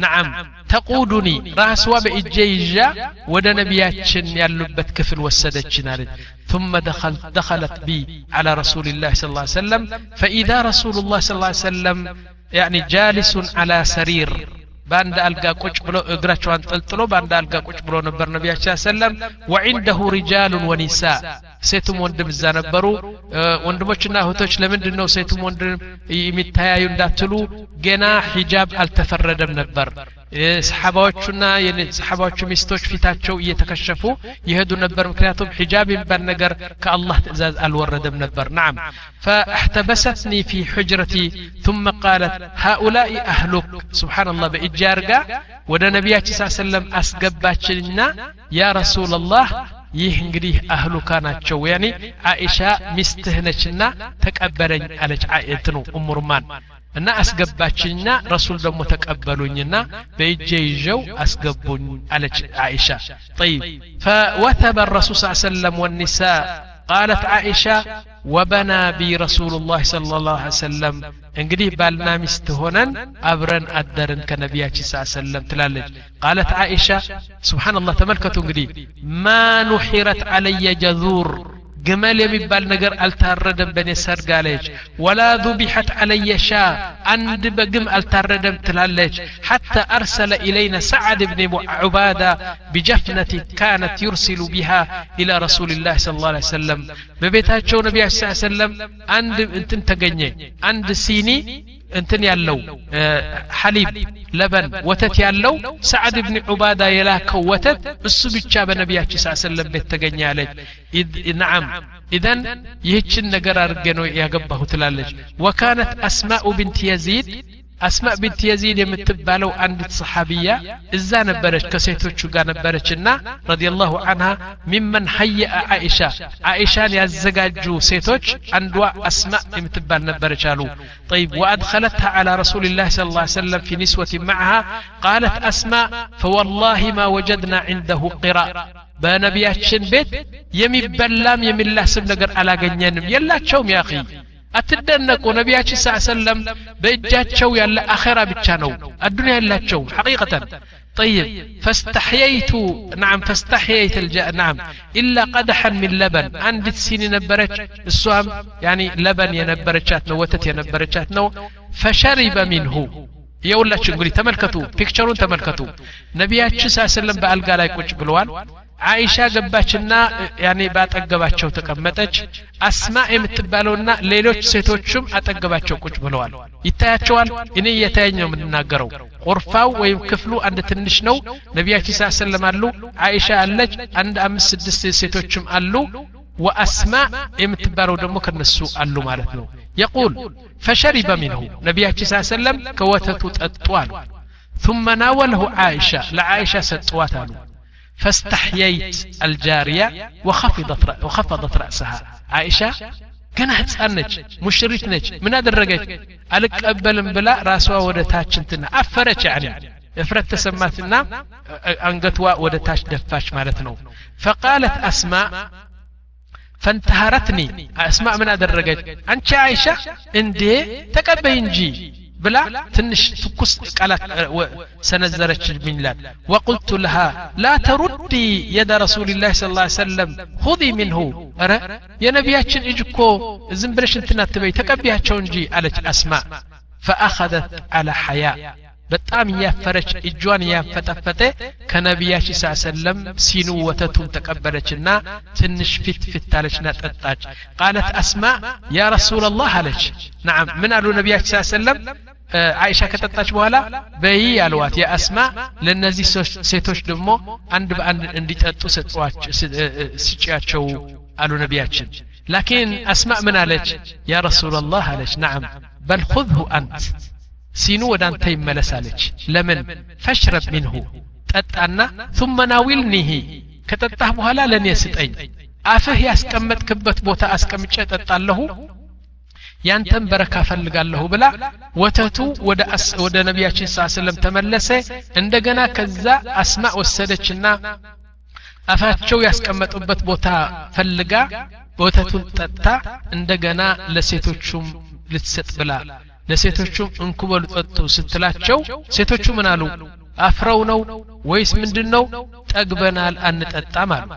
نعم تقودني راسوا بإجيجا ود نبياتشن يالبت كفل وسدتشنا ثم دخل دخلت بي على رسول الله صلى الله عليه وسلم فإذا رسول الله صلى الله عليه وسلم يعني جالس على سرير በአንድ አልጋ ቁጭ ብሎ እግራቸው አንጠልጥሎ በአንድ አልጋ ቁጭ ብሎ ነበር ነቢያችን ሰለም ወዒንደሁ ሪጃሉን ወኒሳ ሴቱም ወንድም እዛ ነበሩ ወንድሞችና እህቶች ለምንድን ነው ሴቱም ወንድም የሚተያዩ እንዳትሉ ገና ሒጃብ አልተፈረደም ነበር ሰሓባዎቹና ሰሓባዎቹ ሚስቶች ፊታቸው እየተከሸፉ ይሄዱ ነበር ምክንያቱም ሒጃብ የሚባል ነገር ከአላህ ትእዛዝ አልወረደም ነበር ናም فاحتبستني في حجرتي ثم قالت هؤلاء أهلك سبحان الله بإجارقا ወደ ነቢያችን ስ ሰለም አስገባችንና ያ ረሱል ላህ ይህ እንግዲህ አህሉካ ናቸው ያኔ አኢሻ ሚስትህ ነችና ተቀበለኝ አለች አየት ነው ኡሙርማን እና አስገባችኝና ረሱል ደግሞ ተቀበሉኝና በእጄ ይዤው አስገቡኝ አለች አይሻ ጠይብ ፈወተበ ረሱል ስ ሰለም ወኒሳ قالت عائشة وبنى بي رسول الله صلى الله عليه وسلم እንግዲህ ባልና ሚስት ሆነን አብረን አደርን ከነቢያችን ስ ሰለም ትላለች ቃለት አይሻ ስብሓንላህ ተመልከቱ እንግዲህ ማ ኑሒረት አለየ ጀዙር ግመል የሚባል ነገር አልታረደም በእኔ ሰርግ አለች ወላ ذبحت علي شاة አንድ በግም አልታረደም ትላለች حتى أرسل إلينا سعد بن عبادة بجفنة كانت يرسل بها إلى رسول الله صلى الله عليه وسلم በቤታቸው ነቢያችን ስ ሰለም አንድ እንትን ተገኘ አንድ ሲኒ እንትን ያለው ሐሊብ ለበን ወተት ያለው ሰዓድ ብን ዑባዳ የላከው ወተት እሱ ብቻ በነቢያችን ስ ሰለም ቤት ተገኘ አለች ነዓም ኢዘን ይህችን ነገር አድርጌ ነው ያገባሁ ትላለች ወካነት አስማኡ ብንት የዚድ أسماء بنت يزيد يمتبالو عند الصحابية إذا نبرش كسيتو تشوغا نبرشنا رضي الله عنها ممن حيئ عائشة عائشة يا جو سيتوش عندو أسماء يمتبالنا نبرشالو طيب وأدخلتها على رسول الله صلى الله عليه وسلم في نسوة معها قالت أسماء فوالله ما وجدنا عنده قراء بنبيات شنبت يمي بلام يمي الله سبنقر على قنينم يلا تشوم يا أخي አትደነቁ ነቢያችን ስ ሰለም በእጃቸው ያለ አኼራ ብቻ ነው አዱንያ ያላቸው ሐቂቀተን طيب فاستحييت نعم فاستحييت الج... نعم إلا قدحا من لبن عندت سيني نبرج السوام يعني لبن ينبرجات نو وتت ينبرجات نو فشرب منه የውላችሁ እንግዲህ ተመልከቱ ፒክቸሩን ተመልከቱ ነቢያችን ስ ሰለም በአልጋ ላይ ቁጭ ብለዋል አይሻ ገባችና ያኔ ባጠገባቸው ተቀመጠች አስማ የምትባለውና ሌሎች ሴቶችም አጠገባቸው ቁጭ ብለዋል ይታያቸዋል እኔ እየታየኝ ነው የምናገረው ቁርፋው ወይም ክፍሉ አንድ ትንሽ ነው ነቢያችን ስ ሰለም አሉ አይሻ አለች አንድ አምስት ስድስት ሴቶችም አሉ ወአስማ የምትባለው ደግሞ ከነሱ አሉ ማለት ነው يقول فشرب منه نبياتي صلى الله عليه وسلم كوتت تطوال ثم ناوله عائشة لعائشة ستواتان فاستحييت الجارية وخفضت رأ... وخفضت رأسها عائشة ገና ህፃን ነች ሙሽሪት ነች ምን አደረገች አልቀበልም ብላ ራሷ ወደ ታች እንትና አፈረች ያኒ እፍረት ተሰማትና አንገትዋ ወደ ታች ደፋች ማለት ነው ፈቃለት አስማ ፈንተሃረትኒ አስማ ምን አደረገች አንቺ አይሻ እንዴ ተቀበይ እንጂ بلا تنش تكس على سنزرتش من لا وقلت لها لا تردي يد رسول الله صلى الله عليه وسلم خذي منه ارى يا نبياتشن اجكو زنبرش انت نتبي تكبيها تشونجي على اسماء فاخذت على حياء بتام يا فرج اجوان يا فتفته كنبياش صلى الله عليه وسلم سينو وتتو تقبلتنا تنش فت فت علشنا تطاج قالت اسماء يا رسول الله علش نعم من قالوا نبياش صلى الله عليه وسلم አይሻ ከጠጣች በኋላ በይ አልዋት የአስማ ለእነዚህ ሴቶች ደግሞ አንድ በአንድ እንዲጠጡ ስጪያቸው አሉ ነቢያችን ላኪን አስማ ምን አለች ያ ረሱላላህ አለች ናም በል ሁዝሁ አንት ሲኑ ወደ አንተ ይመለሳለች ለምን ፈሽረብ ሚንሁ ጠጣና ثم ናዊልኒህ ከጠጣህ በኋላ ለእኔ ስጠኝ አፍህ ያስቀመጥክበት ቦታ አስቀምጨ ጠጣለሁ ያንተን በረካ ፈልጋለሁ ብላ ወተቱ ወደ ነቢያችን ስ ስለም ተመለሰ እንደገና ከዛ አስማ ወሰደችና አፋቸው ያስቀመጡበት ቦታ ፈልጋ ወተቱን ጠጥታ እንደገና ለሴቶቹም ልትሰጥ ብላ ለሴቶቹም እንኩበሉ ጠጡ ስትላቸው ሴቶቹ ምን አሉ አፍረው ነው ወይስ ምንድን ነው ጠግበናል አንጠጣም አሉ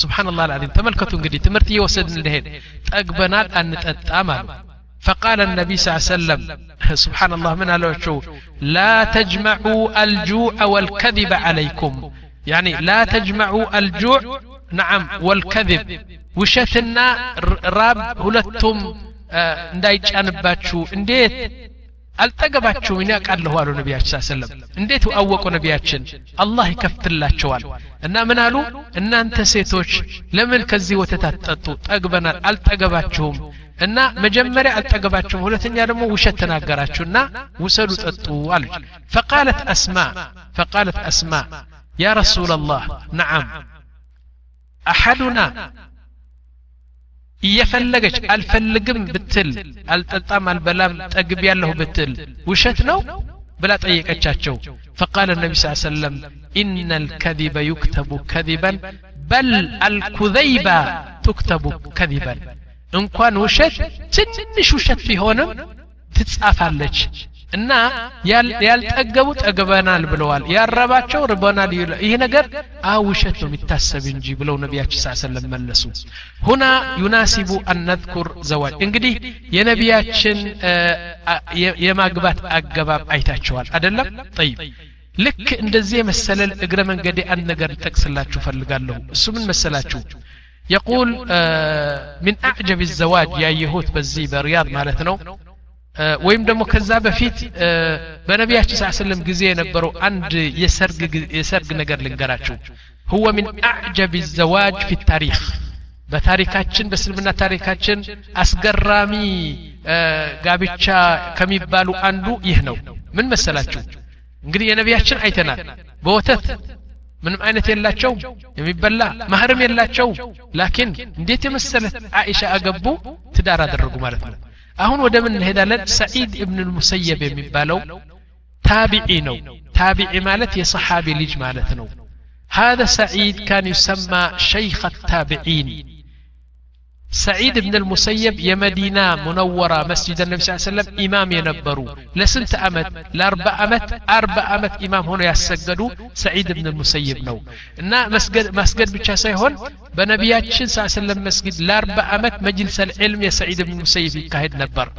ስብሓንላህ አልዓዚም ተመልከቱ እንግዲህ ትምህርት እየወሰድን እንደሄድ ጠግበናል አንጠጣም አሉ فقال النبي صلى الله عليه وسلم سبحان الله من قالوا لا تجمعوا الجوع والكذب عليكم. يعني لا تجمعوا الجوع نعم والكذب. وشتنا راب هلتم آه ندايج أنباتشو انديت አልጠገባችሁም እኔ አውቃለሁ አሉ ነቢያችን ስ ሰለም እንዴት አወቁ ነቢያችን አላህ ይከፍትላቸዋል እና ምን አሉ እናንተ ሴቶች ለምን ከዚህ ወተት አትጠጡ ጠግበናል አልጠገባችሁም እና መጀመሪያ አልጠገባችሁም ሁለተኛ ደግሞ ውሸት ተናገራችሁና ውሰዱ ጠጡ አለች ፈቃለት አስማ ፈቃለት አስማ ያ ረሱላ ላህ ነዓም አሐዱና እየፈለገች አልፈልግም ብትል አልጠጣም አልበላም ጠግብ ያለሁ ብትል ውሸት ነው ብላ ጠየቀቻቸው فقال النبي صلى الله عليه وسلم إن الكذب يكتب كذبا بل الكذيبة تكتب كذبا እንኳን ውሸት ትንሽ ውሸት ቢሆንም ትጻፋለች እና ያልጠገቡት ጠግበናል ብለዋል ያረባቸው ርበናል ይህ ነገር አ ውሸት ነው የሚታሰብ እንጂ ብለው ነቢያችን ሳ ሰለም መለሱ ሁና ዩናሲቡ አነዝኩር ዘዋጅ እንግዲህ የነቢያችን የማግባት አገባብ አይታችኋል አደለም ጠይብ ልክ እንደዚህ የመሰለ እግረ መንገዴ አንድ ነገር ልጠቅስላችሁ ፈልጋለሁ እሱ ምን መሰላችሁ يقول من أعجب الزواج يا يهود بزي برياض مالتنا ወይም ደግሞ ከዛ በፊት በነቢያችን ስ ስለም ጊዜ የነበሩ አንድ የሰርግ ነገር ልንገራችሁ ሁወ ሚን አዕጀብ ዘዋጅ ፊ ታሪክ በታሪካችን በእስልምና ታሪካችን አስገራሚ ጋብቻ ከሚባሉ አንዱ ይህ ነው ምን መሰላችሁ እንግዲህ የነቢያችን አይተናል በወተት ምንም አይነት የላቸው የሚበላ ማህርም የላቸው ላኪን እንዴት የመሰለት አኢሻ አገቡ ትዳር አደረጉ ማለት ነው አሁን ወደ ምን እንሄዳለን ሰዒድ እብን ልሙሰየብ የሚባለው ታቢዒ ነው ታቢዒ ማለት የሰሓቢ ልጅ ማለት ነው هذا سعيد كان يسمى شيخ التابعين سعيد بن المسيب يمدينة منورة مسجد النبي صلى الله عليه وسلم إمام ينبروا. لسنت أمت لأربع أمت أربع أمت إمام هنا يسجدوا. سعيد بن المسيب نو إن مسجد مسجد بتشاسي هون بنبيات صلى الله عليه وسلم مسجد لأربع أمت مجلس العلم يا سعيد بن المسيب يكاهد نبر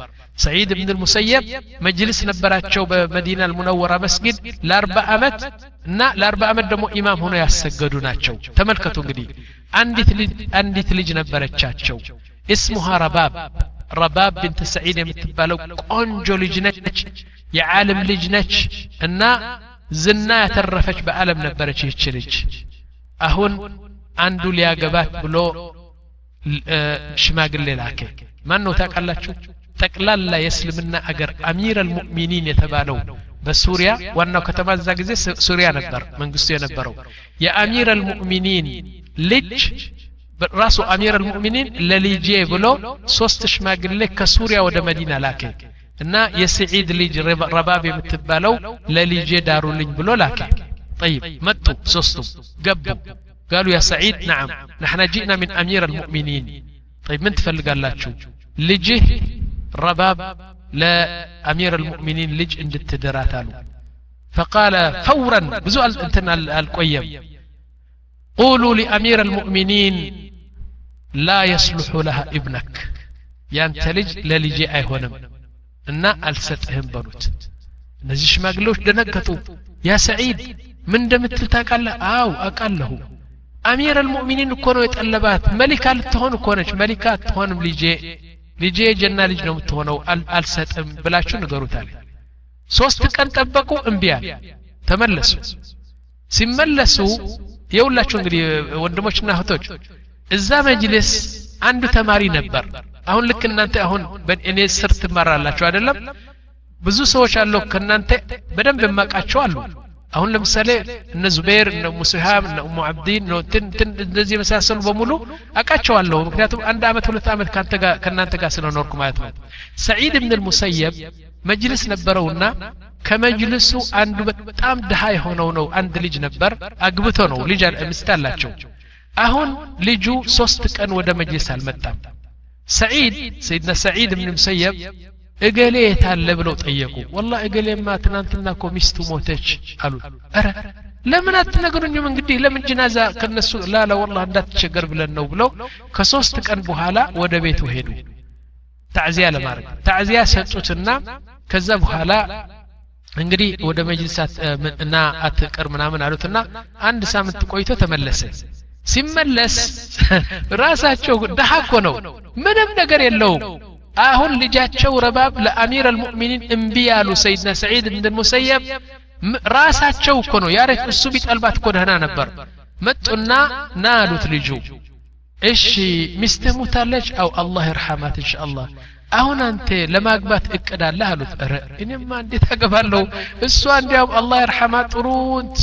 سعيد بن المسيب مجلس نبراتشو بمدينة المنورة مسجد لأربع أمت እና ለአርባ ዓመት ደግሞ ኢማም ሆነው ያሰገዱ ናቸው ተመልከቱ እንግዲህ አንዲት ልጅ ነበረቻቸው እስሙሃ ረባብ ረባብ ብንት ሰዒድ የምትባለው ቆንጆ ልጅ ነች የዓለም ልጅ ነች እና ዝና ያተረፈች በዓለም ነበረች ይህች ልጅ አሁን አንዱ ሊያገባት ብሎ ሽማግሌ ላከ ማን ነው ታውቃላችሁ تقلال لا يسلم لنا أجر أمير المؤمنين يتبالو بسوريا وأنه كتما زاقزي سوريا نبر من قصية نبرو يا أمير المؤمنين لج راسو أمير المؤمنين للي لليجي بلو سوستش ما قل لك سوريا ودى مدينة لكن إن يسعيد ليج ربابي متبالو لليجي دارو لج بلو لكن طيب متو سوستو قبو قالوا يا سعيد نعم نحن جئنا من أمير المؤمنين طيب من تفلق الله لجه رباب لأمير المؤمنين لج عند التدرات فقال فورا بزو انتنا القيم قولوا لأمير المؤمنين لا يصلح لها ابنك ያንተ ልጅ ለልጄ አይሆንም እና አልሰጥህም በሉት እነዚህ ሽማግሌዎች ደነገጡ ያ ሰዒድ ምን እንደምትል ታውቃለህ አው አውቃለሁ አሚር አልሙእሚኒን እኮ ነው የጠለባት መሊካ ልትሆን እኮ ነች መሊካ አትሆንም ልጄ ልጄ የጀና ልጅ ነው የምትሆነው አልሰጥም ብላችሁ ንገሩታል ሶስት ቀን ጠበቁ እምቢ አለ ተመለሱ ሲመለሱ የሁላችሁ እንግዲህ ወንድሞችና እህቶች እዛ መጅልስ አንዱ ተማሪ ነበር አሁን ልክ እናንተ አሁን እኔ ስር ትማራላችሁ አይደለም ብዙ ሰዎች አለው ከእናንተ በደንብ የማውቃቸው አሉ አሁን ለምሳሌ እነ ዙቤር እነ ሙስሃም እነ ኡሙ አብዲን እንደዚህ የመሳሰሉ በሙሉ አውቃቸዋለሁ ምክንያቱም አንድ አመት ሁለት አመት ከእናንተ ጋር ስለኖርኩ ማለት ነው ሰዒድ ብን ልሙሰየብ መጅልስ ነበረውና ከመጅልሱ አንዱ በጣም ድሃ የሆነው ነው አንድ ልጅ ነበር አግብቶ ነው ልጅ ሚስት አላቸው አሁን ልጁ ሶስት ቀን ወደ መጅልስ አልመጣም ሰዒድ ሰይድና ሰዒድ ብን ሙሰየብ እገሌ የታለ ብለው ጠየቁ። ወላ እገሌማ ትናንትና እኮ ሚስቱ ሞተች አሉ። አረ ለምን አትነግሩኝም? እንግዲህ ለምን ጅናዛ ከነሱ ላላ ወላ እንዳትቸገር ብለን ነው ብለው ከሶስት ቀን በኋላ ወደ ቤቱ ሄዱ። ታዕዚያ ለማድረግ ታዕዚያ ሰጡትና ከዛ በኋላ እንግዲህ ወደ መጅልሳት እና አትቀር ምናምን አሉትና አንድ ሳምንት ቆይቶ ተመለሰ። ሲመለስ ራሳቸው ድሃ እኮ ነው። ምንም ነገር የለውም አሁን ልጃቸው ረባብ ለአሚር አልሙእሚኒን እምቢ ያሉ ሰይድና ሰዒድ ብን ሙሰየብ ራሳቸው እኮ ነው ያሬት እሱ ቢጠልባት እኮ ደህና ነበር መጡና ና አሉት ልጁ እሺ ሚስትህ ሙታለች አው አላህ ይርሐማት እንሻአላህ አሁን አንተ ለማግባት እቅድ አለህ አሉት ረ እኔማ እንዴት አገባለሁ እሷ እንዲያውም አላህ ይርሐማ ጥሩ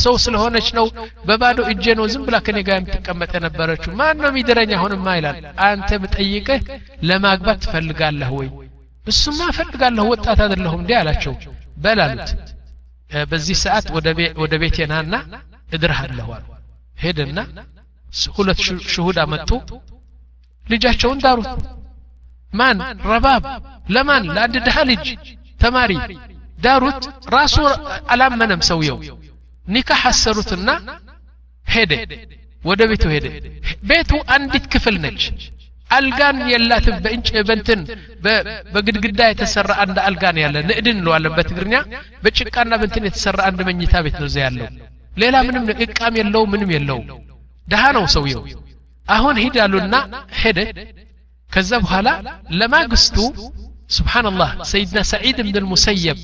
ሰው ስለሆነች ነው በባዶ እጄ ነው ዝም ብላ ከኔ ጋር የምትቀመጥ የነበረችው ማን ነው የሚድረኝ አሁንማ ይላል አንተ ብጠይቅህ ለማግባት ትፈልጋለህ ወይ እሱማ እፈልጋለሁ ወጣት አይደለሁም እንዲህ አላቸው በል አሉት በዚህ ሰዓት ወደ ቤቴ ናና እድርሃለሁ አሉ ሄደና ሁለት ሽሁድ አመጡ ልጃቸውን ዳሩት ማን ረባብ ለማን ለአንድ ድሃ ልጅ ተማሪ ዳሩት ራሱ አላመነም ሰውየው ኒካህ አሰሩትና ሄደ ወደ ቤቱ ሄደ ቤቱ አንዲት ክፍል ነች አልጋን የላትም በእንጭ በንትን በግድግዳ የተሰራ አንድ አልጋን ያለ ንዕድን እንለዋለን በትግርኛ በጭቃና በንትን የተሰራ አንድ መኝታ ቤት ነው እዛ ያለው ሌላ ምንም እቃም የለው ምንም የለው ድሃ ነው ሰውየው አሁን ሂድ አሉና ሄደ ከዛ በኋላ ለማግስቱ ስብሓንላህ ሰይድና ሰዒድ ብን ልሙሰየብ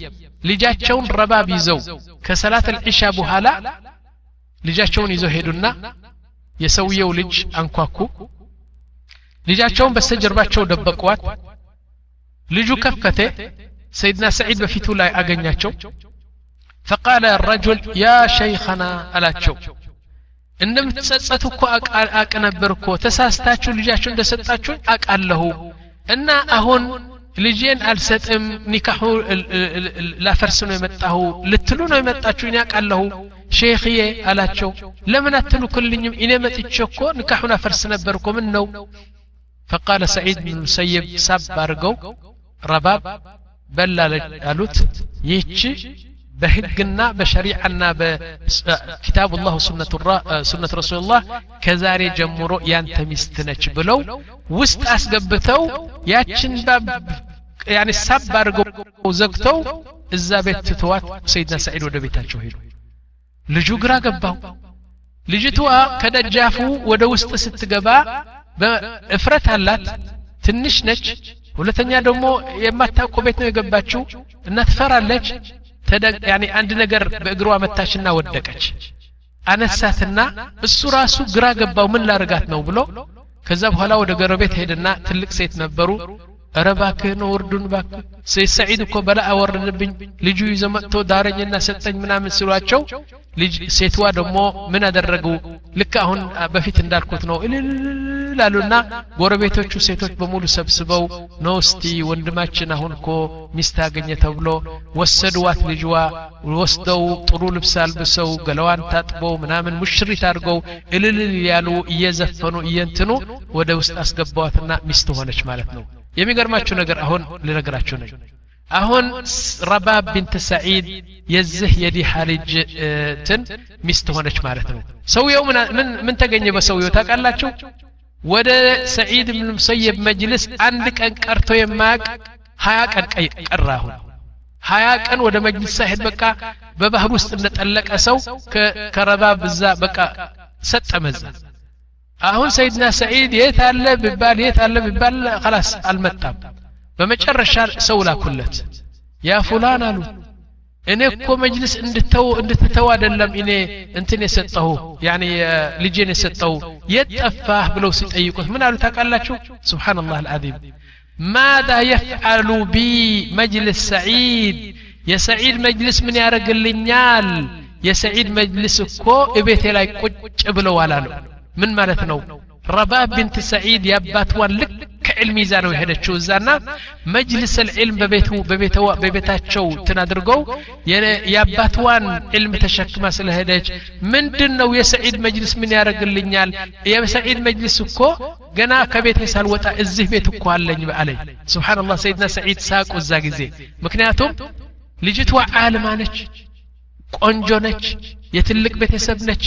ልጃቸውን ረባብ ይዘው ከሰላት ልዕሻ በኋላ ልጃቸውን ይዘው ሄዱና የሰውየው ልጅ አንኳኩ ልጃቸውን በስተጀርባቸው ደበቋት ልጁ ከፈተ ሰይድና ሰዒድ በፊቱ ላይ አገኛቸው فقال الرجل يا شيخنا ألاتشو እንደምትጸጸቱ እኮ አቅ ነበር እኮ ተሳስታችሁ ልጃችሁ እንደሰጣችሁን አቃለሁ እና አሁን ልጄን አልሰጥም ኒካሑ ላፈርስ ነው የመጣሁ ልትሉ ነው የመጣችሁ እኔ አውቃለሁ ሼክዬ አላቸው ለምን አትልኩልኝም እኔ መጥቼ እኮ ኒካሑን አፈርስ ነበር እኮ ምን ነው ፈቃለ ሰዒድ ብን ሙሰይብ ሳብ አድርገው ረባብ በላ አሉት ይህቺ በህግና በሸሪዓና በኪታብ ላህ ሱነት ረሱልላህ ከዛሬ ጀምሮ ያንተ ሚስት ነች ብለው ውስጥ አስገብተው ያችን ባብ ያኔ ሳብ አድርገው ዘግተው እዛ ቤት ትተዋት ሰይድና ሰዒድ ወደ ቤታቸው ሄዱ ልጁ ግራ ገባው ልጅቷ ከደጃፉ ወደ ውስጥ ስትገባ እፍረት አላት ትንሽ ነች ሁለተኛ ደግሞ የማታውቀው ቤት ነው የገባችው እና ትፈራለች ያኔ አንድ ነገር በእግሯ መታችና ወደቀች አነሳትና እሱ ራሱ ግራ ገባው ምን ላርጋት ነው ብሎ ከዛ በኋላ ወደ ጎረቤት ሄድና ትልቅ ሴት ነበሩ እረ ባክህ ነው ወርዱን ባክህ ሴት ሰዒድ እኮ በላ አወረድብኝ ልጁ ይዞ መጥቶ ዳረኝና ሰጠኝ ምናምን ሲሏቸው ልጅ ሴትዋ ደግሞ ምን አደረጉ ልክ አሁን በፊት እንዳልኩት ነው እልል አሉና ጎረቤቶቹ ሴቶች በሙሉ ሰብስበው እስቲ ወንድማችን አሁን እኮ ሚስት አገኘ ተብሎ ወሰድዋት ልጅዋ ወስደው ጥሩ ልብስ አልብሰው ገለዋን ታጥበው ምናምን ሙሽሪት አድርገው እልል ያሉ እየዘፈኑ እየንትኑ ወደ ውስጥ አስገባዋትና ሚስት ሆነች ማለት ነው. የሚገርማችሁ ነገር አሁን ልነግራችሁ ነኝ አሁን ረባብ ቢንት ሰዒድ የዚህ የዲሃ ልጅ እንትን ሚስት ሆነች ማለት ነው። ሰውየው ምን ተገኘ በሰውየው ታውቃላችሁ ودا سعيد بن المسيب مجلس عندك أن كرتو يماك حياك أن كراهون هاياك أن ودا مجلس سهد بكا ببه مستنة ألك أسو كرباب الزا بكا ستة مزا أهون سيدنا سعيد يتعلى ببال يتعلى ببال خلاص المتاب بمجر الشارع سولا كلت يا فلان ألو እኔ እኮ መጅልስ እንድተው እንድትተው አይደለም እኔ እንትን የሰጠሁ ያኔ ልጄን የሰጠው የት ጠፋህ ብለው ሲጠይቁት ምን አሉ ታውቃላችሁ ስብሓንላህ አልዓዚም ማዛ የፍዓሉ ቢ መጅልስ ሰዒድ የሰዒድ መጅልስ ምን ያደርግልኛል የሰዒድ መጅልስ እኮ እቤቴ ላይ ቁጭ ብለዋል አሉ ምን ማለት ነው ረባብ ቢንት ሰዒድ የአባትዋን ልክ ከዕልም ይዛ ነው የሄደችው እዛና መጅልስ ልዕልም በቤታቸው ትን አድርገው የአባትዋን ዕልም ተሸክማ ስለሄደች ምንድን ነው የሰዒድ መጅልስ ምን ያደርግልኛል የሰዒድ መጅልስ እኮ ገና ከቤቴ ሳልወጣ እዚህ ቤት እኮ አለኝ አለኝ ስብሓንላህ ሰይድና ሰዒድ ሳቁ እዛ ጊዜ ምክንያቱም ልጅቷ አልማ ነች ቆንጆ ነች የትልቅ ቤተሰብ ነች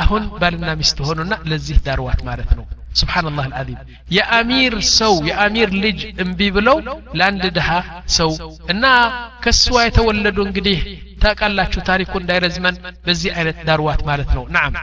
አሁን ባልና ሚስት ሆኑና ለዚህ ዳርዋት ማለት ነው ስብሓንላህ አልዓዚም የአሚር ሰው የአሚር ልጅ እምቢ ብለው ለአንድ ድሃ ሰው እና ከስዋ የተወለዱ እንግዲህ ታውቃላችሁ ታሪኩ እንዳይረዝመን በዚህ አይነት ዳርዋት ማለት ነው ናም